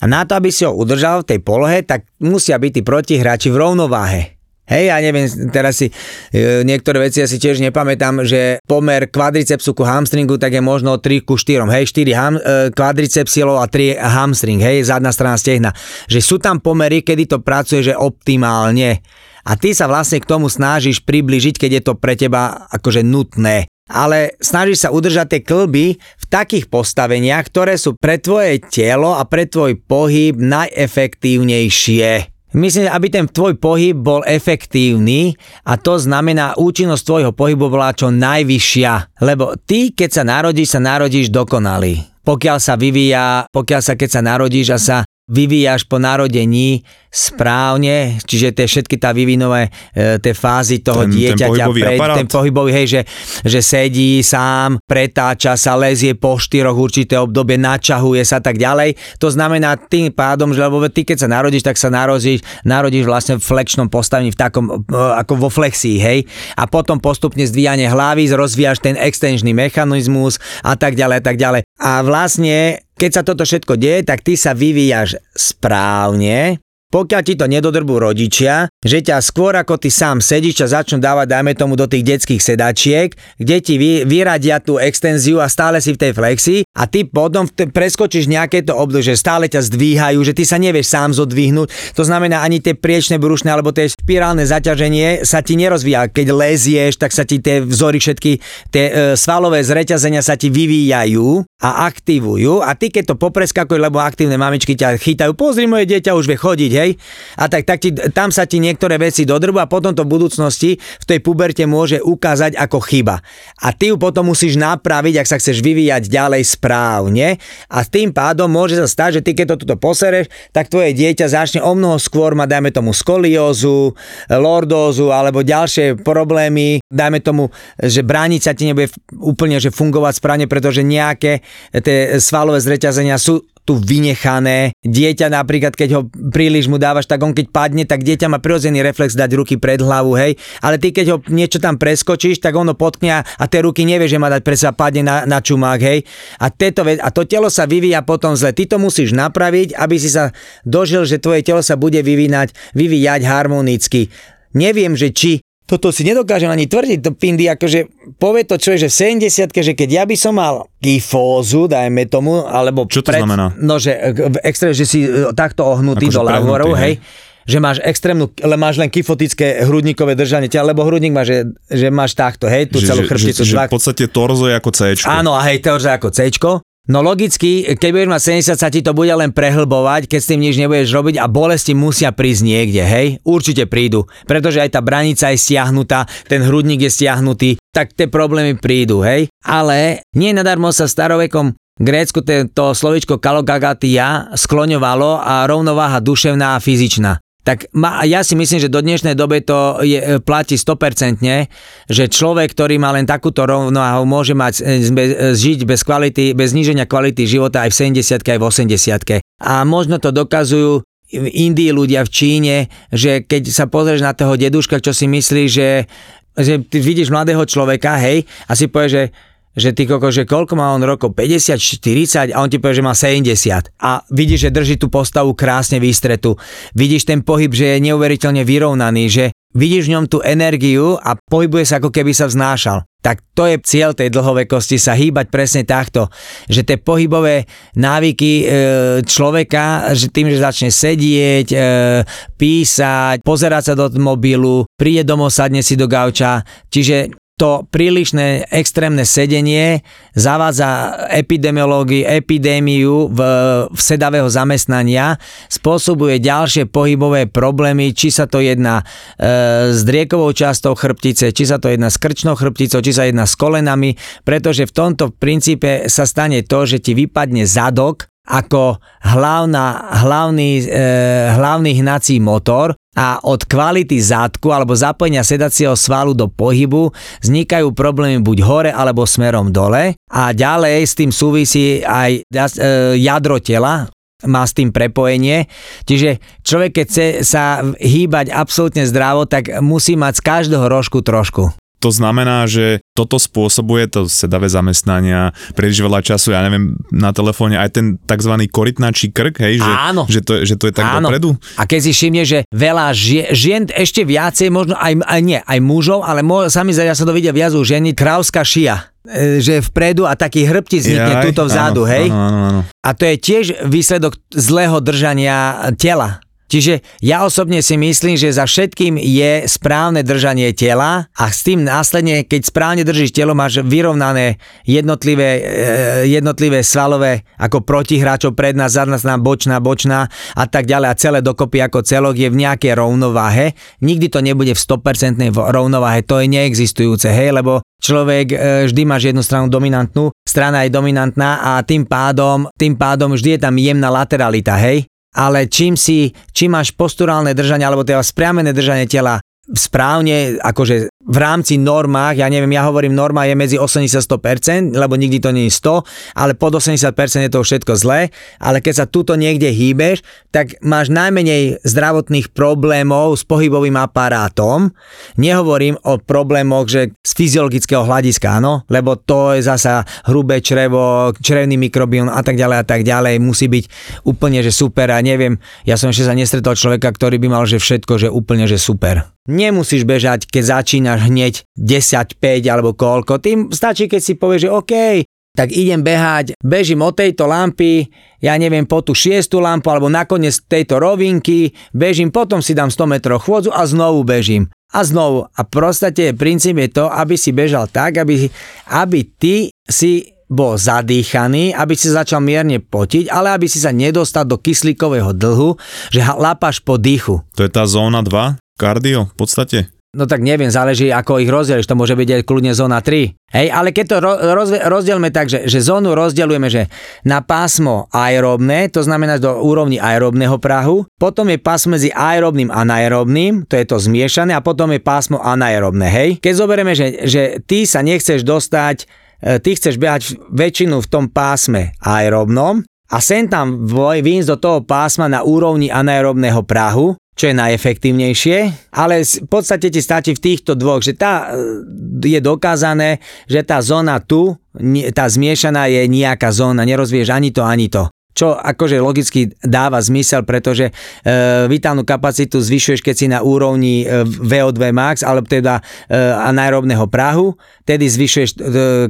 Speaker 2: A na to, aby si ho udržal v tej polohe, tak musia byť tí protihráči v rovnováhe. Hej, ja neviem, teraz si e, niektoré veci ja si tiež nepamätám, že pomer kvadricepsu ku hamstringu tak je možno 3 ku 4. Hej, 4 ham, e, kvadriceps silov a 3 hamstring, hej, zadná strana stehna. Že sú tam pomery, kedy to pracuje, že optimálne. A ty sa vlastne k tomu snažíš približiť, keď je to pre teba akože nutné ale snažíš sa udržať tie klby v takých postaveniach, ktoré sú pre tvoje telo a pre tvoj pohyb najefektívnejšie. Myslím, aby ten tvoj pohyb bol efektívny a to znamená účinnosť tvojho pohybu bola čo najvyššia. Lebo ty, keď sa narodíš, sa narodíš dokonalý. Pokiaľ sa vyvíja, pokiaľ sa keď sa narodíš a sa vyvíjaš po narodení správne, čiže tie všetky tá vývinové e, tie fázy toho
Speaker 3: Ten- ten
Speaker 2: dieťaťa,
Speaker 3: pohybový aparát.
Speaker 2: ten pohybový, hej, že, že sedí sám, pretáča sa, lezie po štyroch určité obdobie, načahuje sa tak ďalej. To znamená tým pádom, že lebo ty keď sa narodíš, tak sa narodíš, narodíš vlastne v flexnom postavení, v takom, e, ako vo flexii, hej. A potom postupne zdvíjanie hlavy, rozvíjaš ten extenžný mechanizmus a tak ďalej a tak ďalej. A vlastne, keď sa toto všetko deje, tak ty sa vyvíjaš správne, pokiaľ ti to nedodrbú rodičia, že ťa skôr ako ty sám sedíš ťa začnú dávať, dajme tomu, do tých detských sedačiek, kde ti vy, vyradia tú extenziu a stále si v tej flexii a ty potom te- preskočíš nejaké to obdobie, že stále ťa zdvíhajú, že ty sa nevieš sám zodvihnúť. To znamená ani tie priečné brušné alebo tie špirálne zaťaženie sa ti nerozvíja. Keď lezieš, tak sa ti tie vzory všetky, tie e, svalové zreťazenia sa ti vyvíjajú a aktivujú a ty keď to popreskakuješ, lebo aktívne mamičky ťa chytajú, pozri moje dieťa už vie chodiť, hej, a tak, tak ti, tam sa ti niektoré veci dodrbu a potom to v budúcnosti v tej puberte môže ukázať ako chyba. A ty ju potom musíš napraviť, ak sa chceš vyvíjať ďalej správne. A tým pádom môže sa stať, že ty keď to tuto posereš, tak tvoje dieťa začne o mnoho skôr mať, dajme tomu, skoliózu, lordózu alebo ďalšie problémy, dajme tomu, že bránica ti nebude úplne že fungovať správne, pretože nejaké tie svalové zreťazenia sú tu vynechané. Dieťa napríklad, keď ho príliš mu dávaš, tak on keď padne, tak dieťa má prirodzený reflex dať ruky pred hlavu, hej. Ale ty keď ho niečo tam preskočíš, tak ono potkne a- tie ruky nevie, že má dať pre sa padne na, na čumák, hej. A, tieto, a to telo sa vyvíja potom zle. Ty to musíš napraviť, aby si sa dožil, že tvoje telo sa bude vyvínať, vyvíjať harmonicky. Neviem, že či toto si nedokážem ani tvrdiť, to Pindy, akože povie to človek, že v 70 že keď ja by som mal kyfózu, dajme tomu, alebo...
Speaker 3: Čo to znamená?
Speaker 2: No, že e, v extré, že si e, takto ohnutý
Speaker 3: Akože
Speaker 2: do lavorov,
Speaker 3: prehnutý,
Speaker 2: hej, že máš extrémnu, ale máš len kyfotické hrudníkové držanie tela, lebo hrudník máš, že, že máš takto, hej, tú celú chrbticu.
Speaker 3: že, že
Speaker 2: šlak-
Speaker 3: v podstate torzo je ako C.
Speaker 2: Áno, a hej, teória ako C. No logicky, keď budeš mať 70, sa ti to bude len prehlbovať, keď s tým nič nebudeš robiť a bolesti musia prísť niekde, hej? Určite prídu, pretože aj tá branica je stiahnutá, ten hrudník je stiahnutý, tak tie problémy prídu, hej? Ale nie nadarmo sa starovekom Grécku to slovičko kalokagatia skloňovalo a rovnováha duševná a fyzičná. Tak ma, ja si myslím, že do dnešnej doby to je, e, platí 100%, že človek, ktorý má len takúto rovnováhu, môže mať, e, zbe- e, žiť bez kvality, bez zníženia kvality života aj v 70 aj v 80 A možno to dokazujú v Indii ľudia v Číne, že keď sa pozrieš na toho deduška, čo si myslí, že, že ty vidíš mladého človeka, hej, a si povieš, že že ty koko, že koľko má on rokov, 50, 40 a on ti povie, že má 70 a vidíš, že drží tú postavu krásne vystretú. Vidíš ten pohyb, že je neuveriteľne vyrovnaný, že vidíš v ňom tú energiu a pohybuje sa ako keby sa vznášal. Tak to je cieľ tej dlhovekosti, sa hýbať presne takto, že tie pohybové návyky e, človeka, že tým, že začne sedieť, e, písať, pozerať sa do mobilu, príde domov, sadne si do gauča, čiže to prílišné extrémne sedenie zavádza epidemiológiu, epidémiu v, v sedavého zamestnania, spôsobuje ďalšie pohybové problémy, či sa to jedná e, s driekovou časťou chrbtice, či sa to jedná s krčnou chrbticou, či sa jedná s kolenami, pretože v tomto princípe sa stane to, že ti vypadne zadok ako hlavná, hlavný, e, hlavný hnací motor a od kvality zadku alebo zapojenia sedacieho svalu do pohybu vznikajú problémy buď hore alebo smerom dole a ďalej s tým súvisí aj e, jadro tela, má s tým prepojenie. Čiže človek, keď chce sa hýbať absolútne zdravo, tak musí mať z každého rožku trošku.
Speaker 3: To znamená, že toto spôsobuje to sedavé zamestnania, príliš veľa času, ja neviem, na telefóne aj ten tzv. korytnačí krk, hej, že,
Speaker 2: Áno.
Speaker 3: že, to, že to je tak
Speaker 2: Áno.
Speaker 3: dopredu.
Speaker 2: A keď si všimne, že veľa žien, žien ešte viacej, možno aj, aj nie, aj mužov, ale mo, sami ja sa to vidia viac u ženy, krávska šia. E, že vpredu a taký hrbti vznikne
Speaker 3: Jaj,
Speaker 2: tuto vzadu,
Speaker 3: áno,
Speaker 2: hej?
Speaker 3: Áno, áno, áno.
Speaker 2: A to je tiež výsledok zlého držania tela. Čiže ja osobne si myslím, že za všetkým je správne držanie tela a s tým následne, keď správne držíš telo, máš vyrovnané jednotlivé, e, jednotlivé svalové ako protihráčov, predná, zadná, bočná, bočná a tak ďalej a celé dokopy ako celok je v nejakej rovnováhe. Nikdy to nebude v 100% v rovnováhe, to je neexistujúce, hej, lebo človek e, vždy máš jednu stranu dominantnú, strana je dominantná a tým pádom, tým pádom vždy je tam jemná lateralita, hej? Ale čím si, čím máš posturálne držanie alebo teda spriamené držanie tela správne, akože v rámci normách, ja neviem, ja hovorím, norma je medzi 80-100%, lebo nikdy to nie je 100, ale pod 80% je to všetko zlé, ale keď sa tuto niekde hýbeš, tak máš najmenej zdravotných problémov s pohybovým aparátom. Nehovorím o problémoch, že z fyziologického hľadiska, áno, lebo to je zasa hrubé črevo, črevný mikrobiom a tak ďalej a tak ďalej, musí byť úplne, že super a neviem, ja som ešte sa nestretol človeka, ktorý by mal, že všetko, že úplne, že super. Nemusíš bežať, keď začínaš hneď 10, 5 alebo koľko. Tým stačí, keď si povieš, že OK, tak idem behať, bežím od tejto lampy, ja neviem, po tú šiestu lampu alebo nakoniec tejto rovinky, bežím, potom si dám 100 metrov chôdzu a znovu bežím. A znovu. A prostate princíp je to, aby si bežal tak, aby, aby ty si bol zadýchaný, aby si začal mierne potiť, ale aby si sa nedostal do kyslíkového dlhu, že lapáš po dýchu.
Speaker 3: To je tá zóna 2? Kardio v podstate?
Speaker 2: No tak neviem, záleží ako ich rozdeliš, to môže byť aj kľudne zóna 3. Hej, ale keď to roz, rozdielme tak, že, že zónu rozdeľujeme, že na pásmo aerobné, to znamená do úrovni aerobného prahu, potom je pásmo medzi aerobným a anaerobným, to je to zmiešané, a potom je pásmo anaerobné, hej. Keď zoberieme, že, že ty sa nechceš dostať, e, ty chceš behať väčšinu v tom pásme aerobnom, a sem tam výjsť do toho pásma na úrovni anaerobného prahu, čo je najefektívnejšie, ale v podstate ti stačí v týchto dvoch, že tá je dokázané, že tá zóna tu, tá zmiešaná je nejaká zóna, nerozvieš ani to, ani to čo akože logicky dáva zmysel, pretože e, vitálnu kapacitu zvyšuješ, keď si na úrovni e, VO2 max, alebo teda e, anaerobného prahu, tedy zvyšuješ e,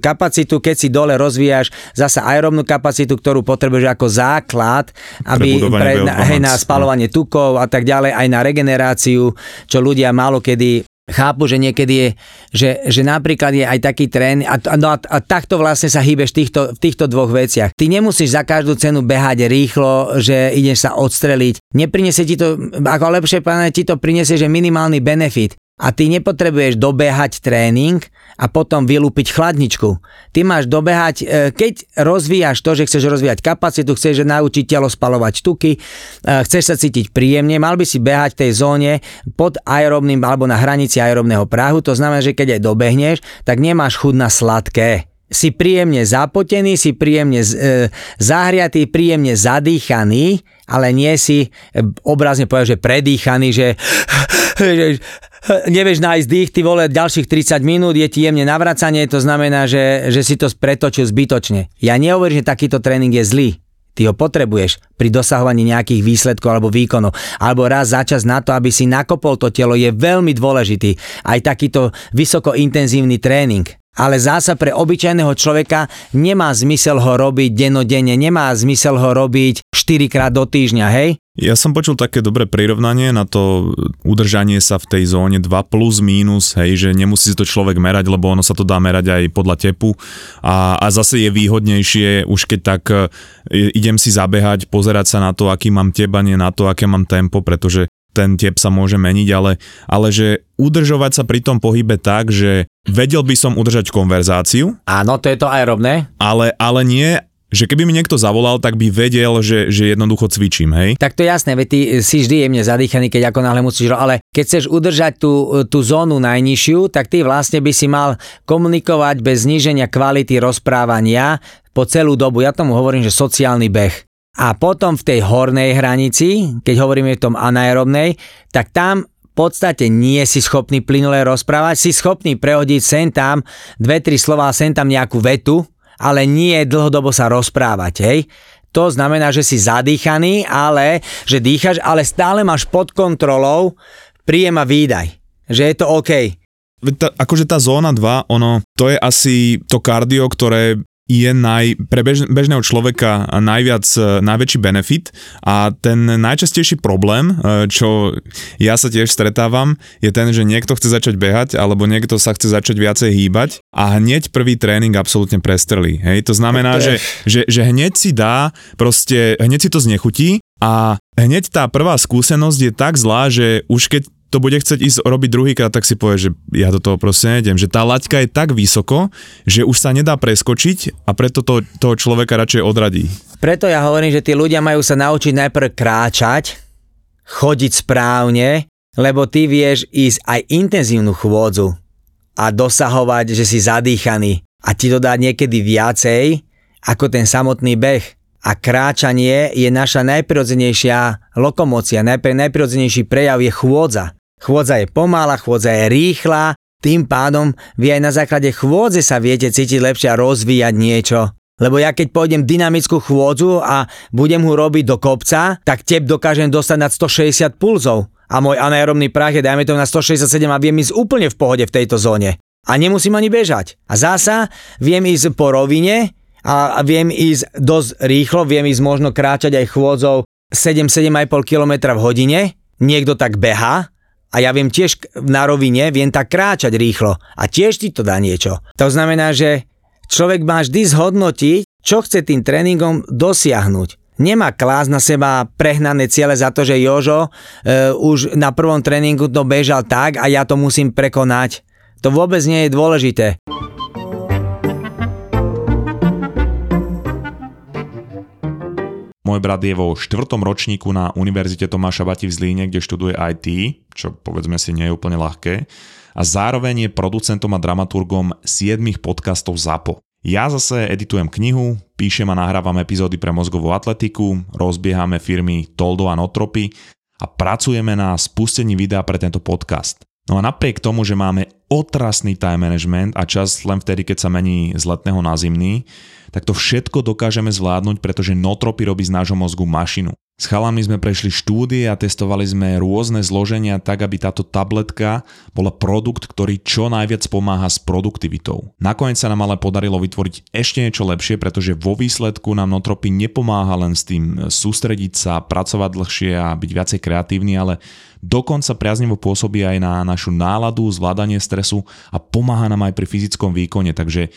Speaker 2: kapacitu, keď si dole rozvíjaš zasa aerobnú kapacitu, ktorú potrebuješ ako základ, aby pre, na, hej, na spalovanie tukov a tak ďalej, aj na regeneráciu, čo ľudia málo kedy chápu, že niekedy je, že, že napríklad je aj taký trén a, no a, a takto vlastne sa hýbeš v týchto, dvoch veciach. Ty nemusíš za každú cenu behať rýchlo, že ideš sa odstreliť. Neprinesie ti to, ako lepšie páne, ti to prinesie, že minimálny benefit a ty nepotrebuješ dobehať tréning a potom vylúpiť chladničku. Ty máš dobehať, e, keď rozvíjaš to, že chceš rozvíjať kapacitu, chceš naučiť telo spalovať tuky, e, chceš sa cítiť príjemne, mal by si behať v tej zóne pod aerobným alebo na hranici aerobného prahu, to znamená, že keď aj dobehneš, tak nemáš chud na sladké si príjemne zapotený, si príjemne e, zahriatý, príjemne zadýchaný, ale nie si e, obrazne povedať, že predýchaný, že, nevieš nájsť dých, ty vole, ďalších 30 minút je ti jemne navracanie, to znamená, že, že si to pretočil zbytočne. Ja nehovorím, že takýto tréning je zlý. Ty ho potrebuješ pri dosahovaní nejakých výsledkov alebo výkonov. Alebo raz za čas na to, aby si nakopol to telo, je veľmi dôležitý. Aj takýto vysoko intenzívny tréning ale zasa pre obyčajného človeka nemá zmysel ho robiť denodenne, nemá zmysel ho robiť 4 krát do týždňa, hej?
Speaker 3: Ja som počul také dobré prirovnanie na to udržanie sa v tej zóne 2 plus mínus, hej, že nemusí si to človek merať, lebo ono sa to dá merať aj podľa tepu a, a zase je výhodnejšie už keď tak e, idem si zabehať, pozerať sa na to, aký mám teba, nie na to, aké mám tempo, pretože ten tep sa môže meniť, ale, ale že udržovať sa pri tom pohybe tak, že vedel by som udržať konverzáciu.
Speaker 2: Áno, to je to aerobné.
Speaker 3: Ale, ale nie že keby mi niekto zavolal, tak by vedel, že, že jednoducho cvičím, hej?
Speaker 2: Tak to je jasné, veď ty si vždy jemne zadýchaný, keď ako náhle musíš, ale keď chceš udržať tú, tú zónu najnižšiu, tak ty vlastne by si mal komunikovať bez zníženia kvality rozprávania po celú dobu. Ja tomu hovorím, že sociálny beh. A potom v tej hornej hranici, keď hovoríme o tom anaerobnej, tak tam podstate nie si schopný plynule rozprávať, si schopný prehodiť sem tam dve, tri slova, sem tam nejakú vetu, ale nie dlhodobo sa rozprávať, hej. To znamená, že si zadýchaný, ale že dýchaš, ale stále máš pod kontrolou príjem a výdaj. Že je to OK.
Speaker 3: Tá, akože tá zóna 2, ono, to je asi to kardio, ktoré je naj, pre bež, bežného človeka najviac, e, najväčší benefit a ten najčastejší problém, e, čo ja sa tiež stretávam, je ten, že niekto chce začať behať alebo niekto sa chce začať viacej hýbať a hneď prvý tréning absolútne prestrelí. Hej? To znamená, že, že, že hneď si dá, proste hneď si to znechutí a hneď tá prvá skúsenosť je tak zlá, že už keď to bude chcieť ísť robiť druhýkrát, tak si povie, že ja do toho proste nejdem. Že tá laťka je tak vysoko, že už sa nedá preskočiť a preto to, toho človeka radšej odradí.
Speaker 2: Preto ja hovorím, že tí ľudia majú sa naučiť najprv kráčať, chodiť správne, lebo ty vieš ísť aj intenzívnu chôdzu a dosahovať, že si zadýchaný a ti to dá niekedy viacej ako ten samotný beh. A kráčanie je naša najprirodzenejšia lokomócia, najpr- najprirodzenejší prejav je chôdza. Chôdza je pomála, chôdza je rýchla, tým pádom vy aj na základe chôdze sa viete cítiť lepšie a rozvíjať niečo. Lebo ja keď pôjdem dynamickú chôdzu a budem ho robiť do kopca, tak tep dokážem dostať nad 160 pulzov. A môj anaerobný prach je dajme to na 167 a viem ísť úplne v pohode v tejto zóne. A nemusím ani bežať. A zasa viem ísť po rovine, a viem ísť dosť rýchlo, viem ísť možno kráčať aj chôdzou 7-7,5 km v hodine, niekto tak beha a ja viem tiež na rovine, viem tak kráčať rýchlo a tiež ti to dá niečo. To znamená, že človek má vždy zhodnotiť, čo chce tým tréningom dosiahnuť. Nemá klás na seba prehnané ciele za to, že Jožo e, už na prvom tréningu to bežal tak a ja to musím prekonať. To vôbec nie je dôležité.
Speaker 4: Môj brat je vo štvrtom ročníku na Univerzite Tomáša Bati v Zlíne, kde študuje IT, čo povedzme si nie je úplne ľahké. A zároveň je producentom a dramaturgom 7 podcastov ZAPO. Ja zase editujem knihu, píšem a nahrávam epizódy pre mozgovú atletiku, rozbiehame firmy Toldo a Notropy a pracujeme na spustení videa pre tento podcast. No a napriek tomu, že máme otrasný time management a čas len vtedy, keď sa mení z letného na zimný, tak to všetko dokážeme zvládnuť, pretože Notropy robí z nášho mozgu mašinu. S chalami sme prešli štúdie a testovali sme rôzne zloženia tak, aby táto tabletka bola produkt, ktorý čo najviac pomáha s produktivitou. Nakoniec sa nám ale podarilo vytvoriť ešte niečo lepšie, pretože vo výsledku nám Notropy nepomáha len s tým sústrediť sa, pracovať dlhšie a byť viacej kreatívny, ale dokonca priaznivo pôsobí aj na našu náladu, zvládanie stresu a pomáha nám aj pri fyzickom výkone, takže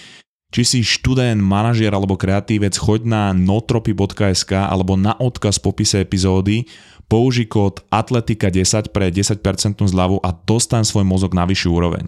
Speaker 4: či si študent, manažer alebo kreatívec, choď na notropy.sk alebo na odkaz v popise epizódy, použij kód Atletika10 pre 10% zľavu a dostaň svoj mozog na vyššiu úroveň.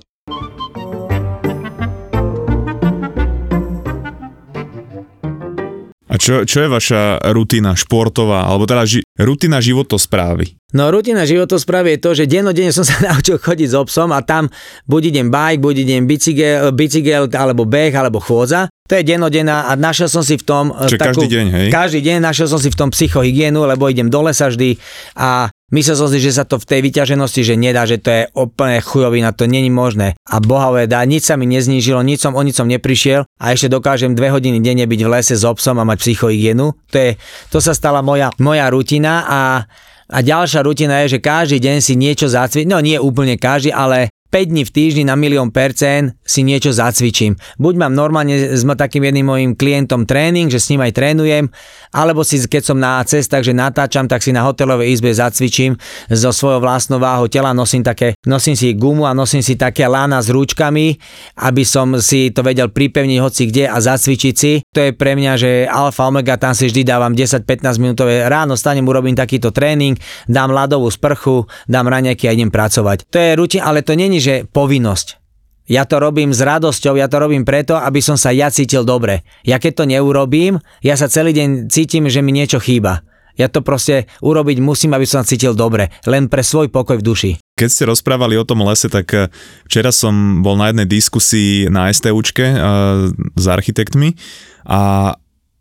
Speaker 3: A čo, čo je vaša rutina športová, alebo teda ži, rutina životosprávy?
Speaker 2: No rutina životosprávy je to, že dennodenne som sa naučil chodiť s obsom a tam buď idem bike, buď idem bicykel, bicykel alebo beh, alebo chôdza. To je dennodenná a našiel som si v tom... e,
Speaker 3: Čiže každý deň, hej?
Speaker 2: Každý deň našiel som si v tom psychohygienu, lebo idem do lesa vždy a myslel som si, že sa to v tej vyťaženosti, že nedá, že to je úplne chujovina, to není možné. A bohavé dá, nič sa mi neznížilo, nič som o nič som neprišiel a ešte dokážem dve hodiny denne byť v lese s obsom a mať psychohygienu. To, je, to sa stala moja, moja rutina a a ďalšia rutina je, že každý deň si niečo zacvičiť, no nie úplne každý, ale 5 dní v týždni na milión percent si niečo zacvičím. Buď mám normálne s takým jedným mojim klientom tréning, že s ním aj trénujem, alebo si keď som na cestách, že natáčam, tak si na hotelovej izbe zacvičím so svojou vlastnou váhou tela, nosím, také, nosím si gumu a nosím si také lána s rúčkami, aby som si to vedel pripevniť hoci kde a zacvičiť si. To je pre mňa, že alfa omega, tam si vždy dávam 10-15 minútové, ráno stanem, urobím takýto tréning, dám ľadovú sprchu, dám raňajky a idem pracovať. To je rutina, ale to není, že povinnosť. Ja to robím s radosťou, ja to robím preto, aby som sa ja cítil dobre. Ja keď to neurobím, ja sa celý deň cítim, že mi niečo chýba. Ja to proste urobiť musím, aby som sa cítil dobre, len pre svoj pokoj v duši.
Speaker 3: Keď ste rozprávali o tom lese, tak eh, včera som bol na jednej diskusii na STUčke uh, s architektmi a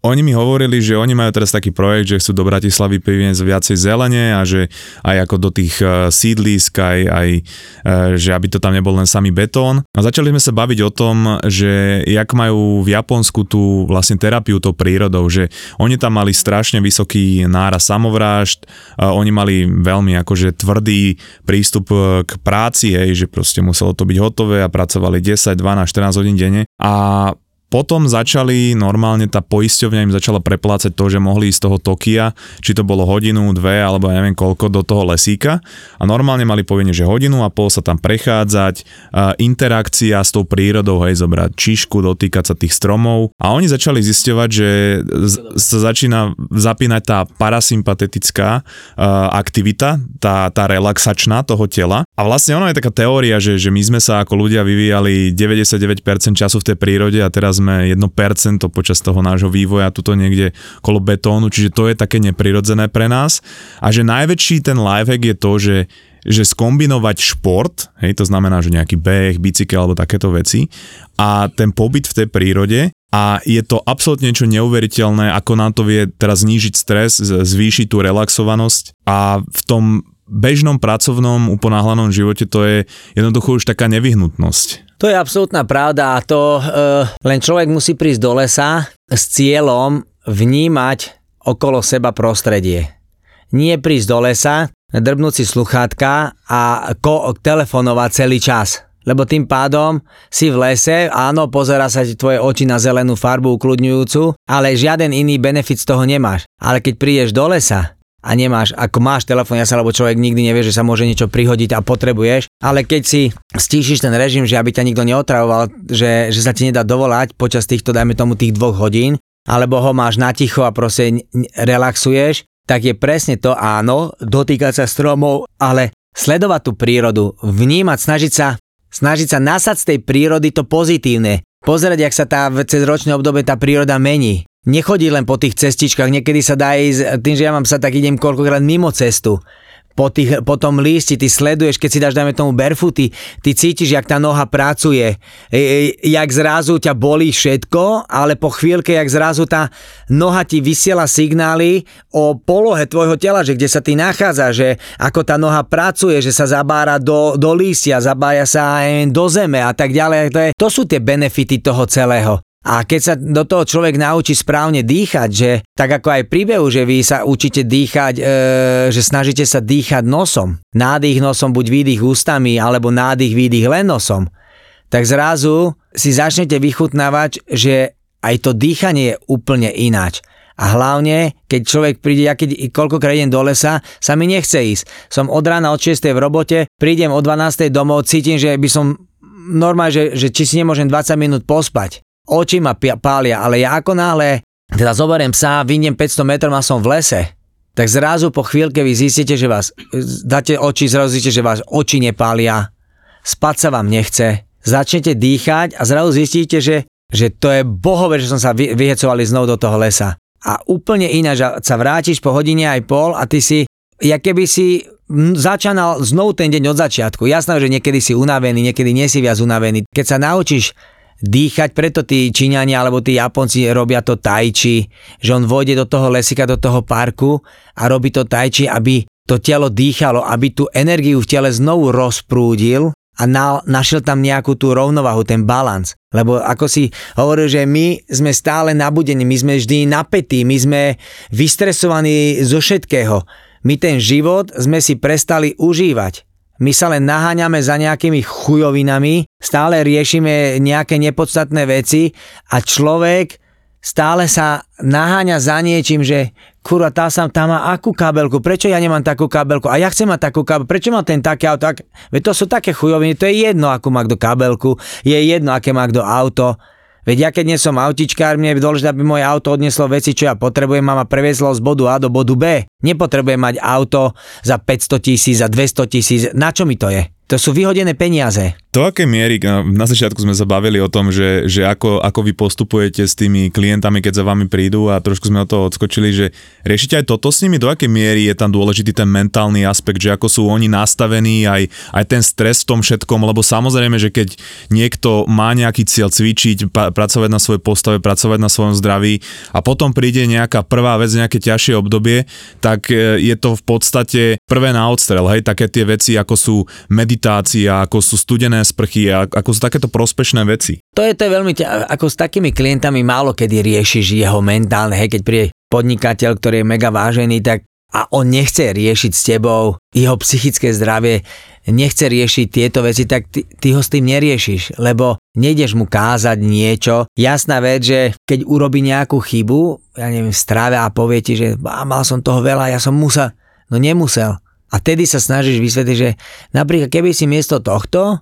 Speaker 3: oni mi hovorili, že oni majú teraz taký projekt, že chcú do Bratislavy priniesť viacej zelene a že aj ako do tých uh, sídlisk, aj, aj uh, že aby to tam nebol len samý betón. A začali sme sa baviť o tom, že jak majú v Japonsku tú vlastne terapiu tou prírodou, že oni tam mali strašne vysoký náraz samovrážd, uh, oni mali veľmi akože tvrdý prístup k práci, hej, že proste muselo to byť hotové a pracovali 10, 12, 14 hodín denne a potom začali, normálne tá poisťovňa im začala preplácať to, že mohli ísť z toho Tokia, či to bolo hodinu, dve, alebo ja neviem koľko, do toho lesíka. A normálne mali povinne, že hodinu a pol sa tam prechádzať, interakcia s tou prírodou, hej, zobrať čišku, dotýkať sa tých stromov. A oni začali zisťovať, že sa začína zapínať tá parasympatetická aktivita, tá, tá relaxačná toho tela. A vlastne ono je taká teória, že, že my sme sa ako ľudia vyvíjali 99% času v tej prírode a teraz sme 1% počas toho nášho vývoja tuto niekde kolo betónu, čiže to je také neprirodzené pre nás. A že najväčší ten lifehack je to, že že skombinovať šport, hej, to znamená, že nejaký beh, bicykel alebo takéto veci a ten pobyt v tej prírode a je to absolútne niečo neuveriteľné, ako nám to vie teraz znížiť stres, zvýšiť tú relaxovanosť a v tom bežnom pracovnom uponáhlanom živote to je jednoducho už taká nevyhnutnosť.
Speaker 2: To je absolútna pravda a to e, len človek musí prísť do lesa s cieľom vnímať okolo seba prostredie. Nie prísť do lesa, drbnúť si sluchátka a ko- telefonovať celý čas. Lebo tým pádom si v lese, áno, pozera sa ti tvoje oči na zelenú farbu ukludňujúcu, ale žiaden iný benefit z toho nemáš. Ale keď prídeš do lesa a nemáš, ako máš telefón, ja sa, lebo človek nikdy nevie, že sa môže niečo prihodiť a potrebuješ, ale keď si stíšiš ten režim, že aby ťa nikto neotravoval, že, že sa ti nedá dovolať počas týchto, dajme tomu, tých dvoch hodín, alebo ho máš na ticho a proste relaxuješ, tak je presne to áno, dotýkať sa stromov, ale sledovať tú prírodu, vnímať, snažiť sa, snažiť sa nasať z tej prírody to pozitívne, pozerať, jak sa tá cez ročné obdobie tá príroda mení. Nechodí len po tých cestičkách, niekedy sa dá ísť, tým, že ja mám sa tak idem koľkokrát mimo cestu, po, tých, po tom lísti, ty sleduješ, keď si dáš, dajme tomu barefooty, ty cítiš, jak tá noha pracuje, e, e, jak zrazu ťa bolí všetko, ale po chvíľke, jak zrazu tá noha ti vysiela signály o polohe tvojho tela, že kde sa ty nachádza, že ako tá noha pracuje, že sa zabára do, do lístia, zabája sa aj do zeme a tak ďalej. To, je, to sú tie benefity toho celého. A keď sa do toho človek naučí správne dýchať, že tak ako aj príbehu, že vy sa učíte dýchať, e, že snažíte sa dýchať nosom, nádych nosom, buď výdych ústami, alebo nádych, výdych len nosom, tak zrazu si začnete vychutnávať, že aj to dýchanie je úplne ináč. A hlavne, keď človek príde, ja keď koľkokrát idem do lesa, sa mi nechce ísť. Som od rána od 6. v robote, prídem o 12. domov, cítim, že by som normálne, že, že či si nemôžem 20 minút pospať. Oči ma pália, ale ja ako náhle teda zoberiem psa, vyjdem 500 metrov a som v lese, tak zrazu po chvíľke vy zistíte, že vás, dáte oči, zrazu zistíte, že vás oči nepália, spať sa vám nechce, začnete dýchať a zrazu zistíte, že, že to je bohové, že som sa vy, vyhecovali znovu do toho lesa. A úplne ináč, že sa vrátiš po hodine aj pol a ty si, ja keby si m, začínal znovu ten deň od začiatku. Jasné, že niekedy si unavený, niekedy nie si viac unavený. Keď sa naučíš dýchať, preto tí Číňania alebo tí Japonci robia to tajči, že on vojde do toho lesika, do toho parku a robí to tajči, aby to telo dýchalo, aby tú energiu v tele znovu rozprúdil a na, našiel tam nejakú tú rovnovahu, ten balans. Lebo ako si hovoril, že my sme stále nabudení, my sme vždy napätí, my sme vystresovaní zo všetkého. My ten život sme si prestali užívať. My sa len naháňame za nejakými chujovinami, stále riešime nejaké nepodstatné veci a človek stále sa naháňa za niečím, že kurva, tá, sa, tá má akú kabelku, prečo ja nemám takú kabelku? A ja chcem mať takú kabelku, prečo má ten také auto, ak... Veď to sú také chujoviny, to je jedno, akú má kto kabelku, je jedno, aké má kto auto, Veď ja keď nie som autičkár, mne je dôležité, aby moje auto odneslo veci, čo ja potrebujem a ma previezlo z bodu A do bodu B. Nepotrebujem mať auto za 500 tisíc, za 200 tisíc. Na čo mi to je? To sú vyhodené peniaze.
Speaker 3: Do akej miery, na začiatku sme sa bavili o tom, že, že ako, ako vy postupujete s tými klientami, keď za vami prídu a trošku sme od toho odskočili, že riešite aj toto s nimi, do akej miery je tam dôležitý ten mentálny aspekt, že ako sú oni nastavení, aj, aj ten stres v tom všetkom, lebo samozrejme, že keď niekto má nejaký cieľ cvičiť, pa, pracovať na svojej postave, pracovať na svojom zdraví a potom príde nejaká prvá vec, nejaké ťažšie obdobie, tak e, je to v podstate prvé na odstrel, hej, také tie veci, ako sú meditácia, ako sú studené sprchy ako sú takéto prospešné veci.
Speaker 2: To je to je veľmi, ťa, ako s takými klientami málo kedy riešiš jeho mentálne, hej, keď príde podnikateľ, ktorý je mega vážený, tak a on nechce riešiť s tebou, jeho psychické zdravie nechce riešiť tieto veci, tak ty, ty ho s tým neriešiš, lebo nejdeš mu kázať niečo. Jasná vec, že keď urobí nejakú chybu, ja neviem, v a povie ti, že mal som toho veľa, ja som musel. No nemusel. A tedy sa snažíš vysvetliť, že napríklad keby si miesto tohto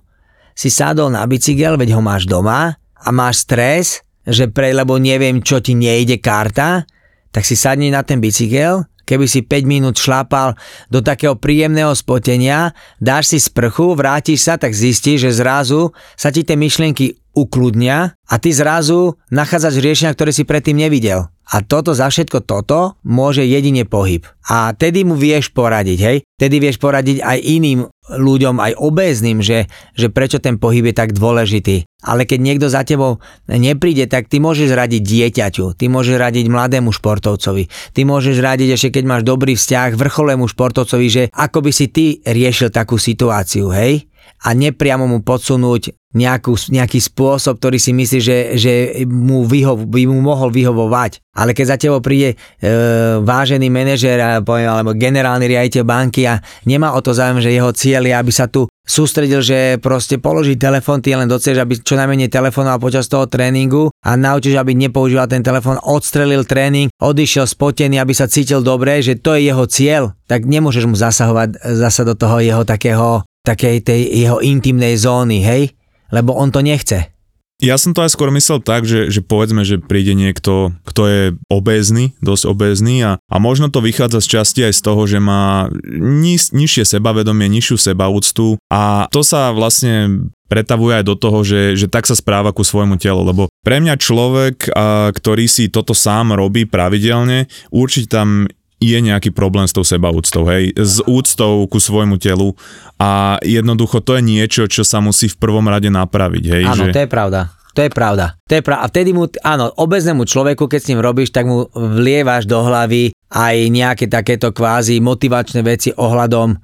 Speaker 2: si sadol na bicykel, veď ho máš doma a máš stres, že pre, lebo neviem, čo ti nejde karta, tak si sadni na ten bicykel, keby si 5 minút šlápal do takého príjemného spotenia, dáš si sprchu, vrátiš sa, tak zistíš, že zrazu sa ti tie myšlienky ukludnia a ty zrazu nachádzaš riešenia, ktoré si predtým nevidel. A toto za všetko toto môže jedine pohyb. A tedy mu vieš poradiť, hej? Tedy vieš poradiť aj iným ľuďom, aj obézným, že, že prečo ten pohyb je tak dôležitý. Ale keď niekto za tebou nepríde, tak ty môžeš radiť dieťaťu, ty môžeš radiť mladému športovcovi, ty môžeš radiť ešte keď máš dobrý vzťah vrcholému športovcovi, že ako by si ty riešil takú situáciu, hej? A nepriamo mu podsunúť nejakú, nejaký spôsob, ktorý si myslí, že, že mu vyho, by mu mohol vyhovovať. Ale keď za tebou príde e, vážený manažer alebo generálny riaditeľ banky a nemá o to záujem, že jeho cieľ je, aby sa tu sústredil, že proste položí telefón, ty len doceš, aby čo najmenej telefonoval počas toho tréningu a naučíš, aby nepoužíval ten telefón, odstrelil tréning, odišiel spotený, aby sa cítil dobre, že to je jeho cieľ, tak nemôžeš mu zasahovať zasa do toho jeho takého takej tej jeho intimnej zóny, hej? Lebo on to nechce.
Speaker 3: Ja som to aj skôr myslel tak, že, že povedzme, že príde niekto, kto je obézny, dosť obézny a, a možno to vychádza z časti aj z toho, že má niž, nižšie sebavedomie, nižšiu sebaúctu a to sa vlastne pretavuje aj do toho, že, že tak sa správa ku svojmu telu, lebo pre mňa človek, a, ktorý si toto sám robí pravidelne, určite tam je nejaký problém s tou sebaúctou, hej, s úctou ku svojmu telu a jednoducho to je niečo, čo sa musí v prvom rade napraviť, hej.
Speaker 2: Áno,
Speaker 3: že...
Speaker 2: to je pravda. To je pravda. To je pravda. A vtedy mu, áno, obeznému človeku, keď s ním robíš, tak mu vlievaš do hlavy aj nejaké takéto kvázi motivačné veci ohľadom e,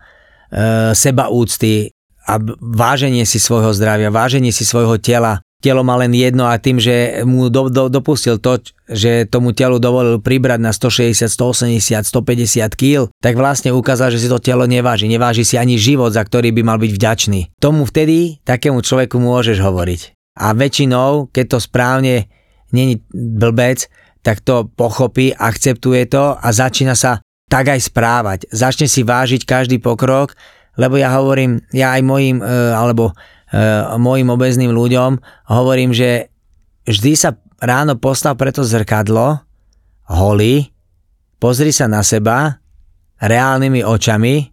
Speaker 2: seba úcty a váženie si svojho zdravia, váženie si svojho tela, telo má len jedno a tým, že mu do, do, dopustil to, že tomu telu dovolil pribrať na 160, 180, 150 kg, tak vlastne ukázal, že si to telo neváži. Neváži si ani život, za ktorý by mal byť vďačný. Tomu vtedy takému človeku môžeš hovoriť. A väčšinou, keď to správne není blbec, tak to pochopí, akceptuje to a začína sa tak aj správať. Začne si vážiť každý pokrok, lebo ja hovorím, ja aj mojim, e, alebo mojim obezným ľuďom, hovorím, že vždy sa ráno postav pre to zrkadlo, holý, pozri sa na seba reálnymi očami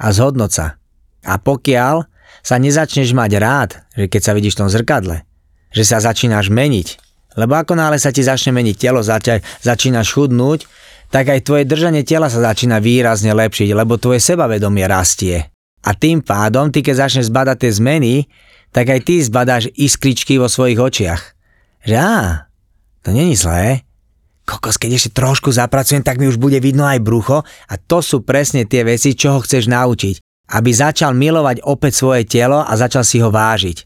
Speaker 2: a zhodnoť sa. A pokiaľ sa nezačneš mať rád, že keď sa vidíš v tom zrkadle, že sa začínaš meniť, lebo ako náhle sa ti začne meniť telo, zač- začínaš chudnúť, tak aj tvoje držanie tela sa začína výrazne lepšiť, lebo tvoje sebavedomie rastie. A tým pádom, ty keď začneš zbadať tie zmeny, tak aj ty zbadáš iskričky vo svojich očiach. Že á, to není zlé. Kokos, keď ešte trošku zapracujem, tak mi už bude vidno aj brucho a to sú presne tie veci, čo ho chceš naučiť. Aby začal milovať opäť svoje telo a začal si ho vážiť.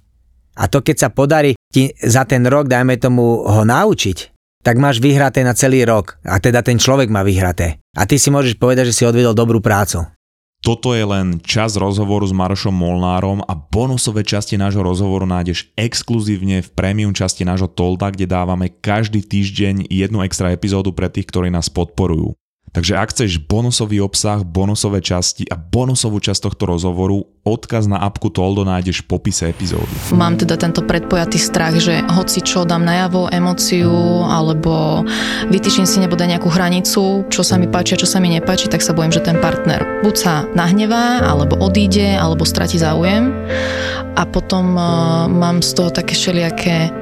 Speaker 2: A to keď sa podarí ti za ten rok, dajme tomu, ho naučiť, tak máš vyhraté na celý rok. A teda ten človek má vyhraté. A ty si môžeš povedať, že si odvedol dobrú prácu.
Speaker 4: Toto je len čas rozhovoru s Marošom Molnárom a bonusové časti nášho rozhovoru nájdeš exkluzívne v premium časti nášho Tolda, kde dávame každý týždeň jednu extra epizódu pre tých, ktorí nás podporujú. Takže ak chceš bonusový obsah, bonusové časti a bonusovú časť tohto rozhovoru, odkaz na apku Toldo nájdeš v popise epizódy.
Speaker 5: Mám teda tento predpojatý strach, že hoci čo dám najavo, emóciu alebo vytýčim si nebude nejakú hranicu, čo sa mi páči a čo sa mi nepáči, tak sa bojím, že ten partner buď sa nahnevá, alebo odíde, alebo stratí záujem a potom uh, mám z toho také všelijaké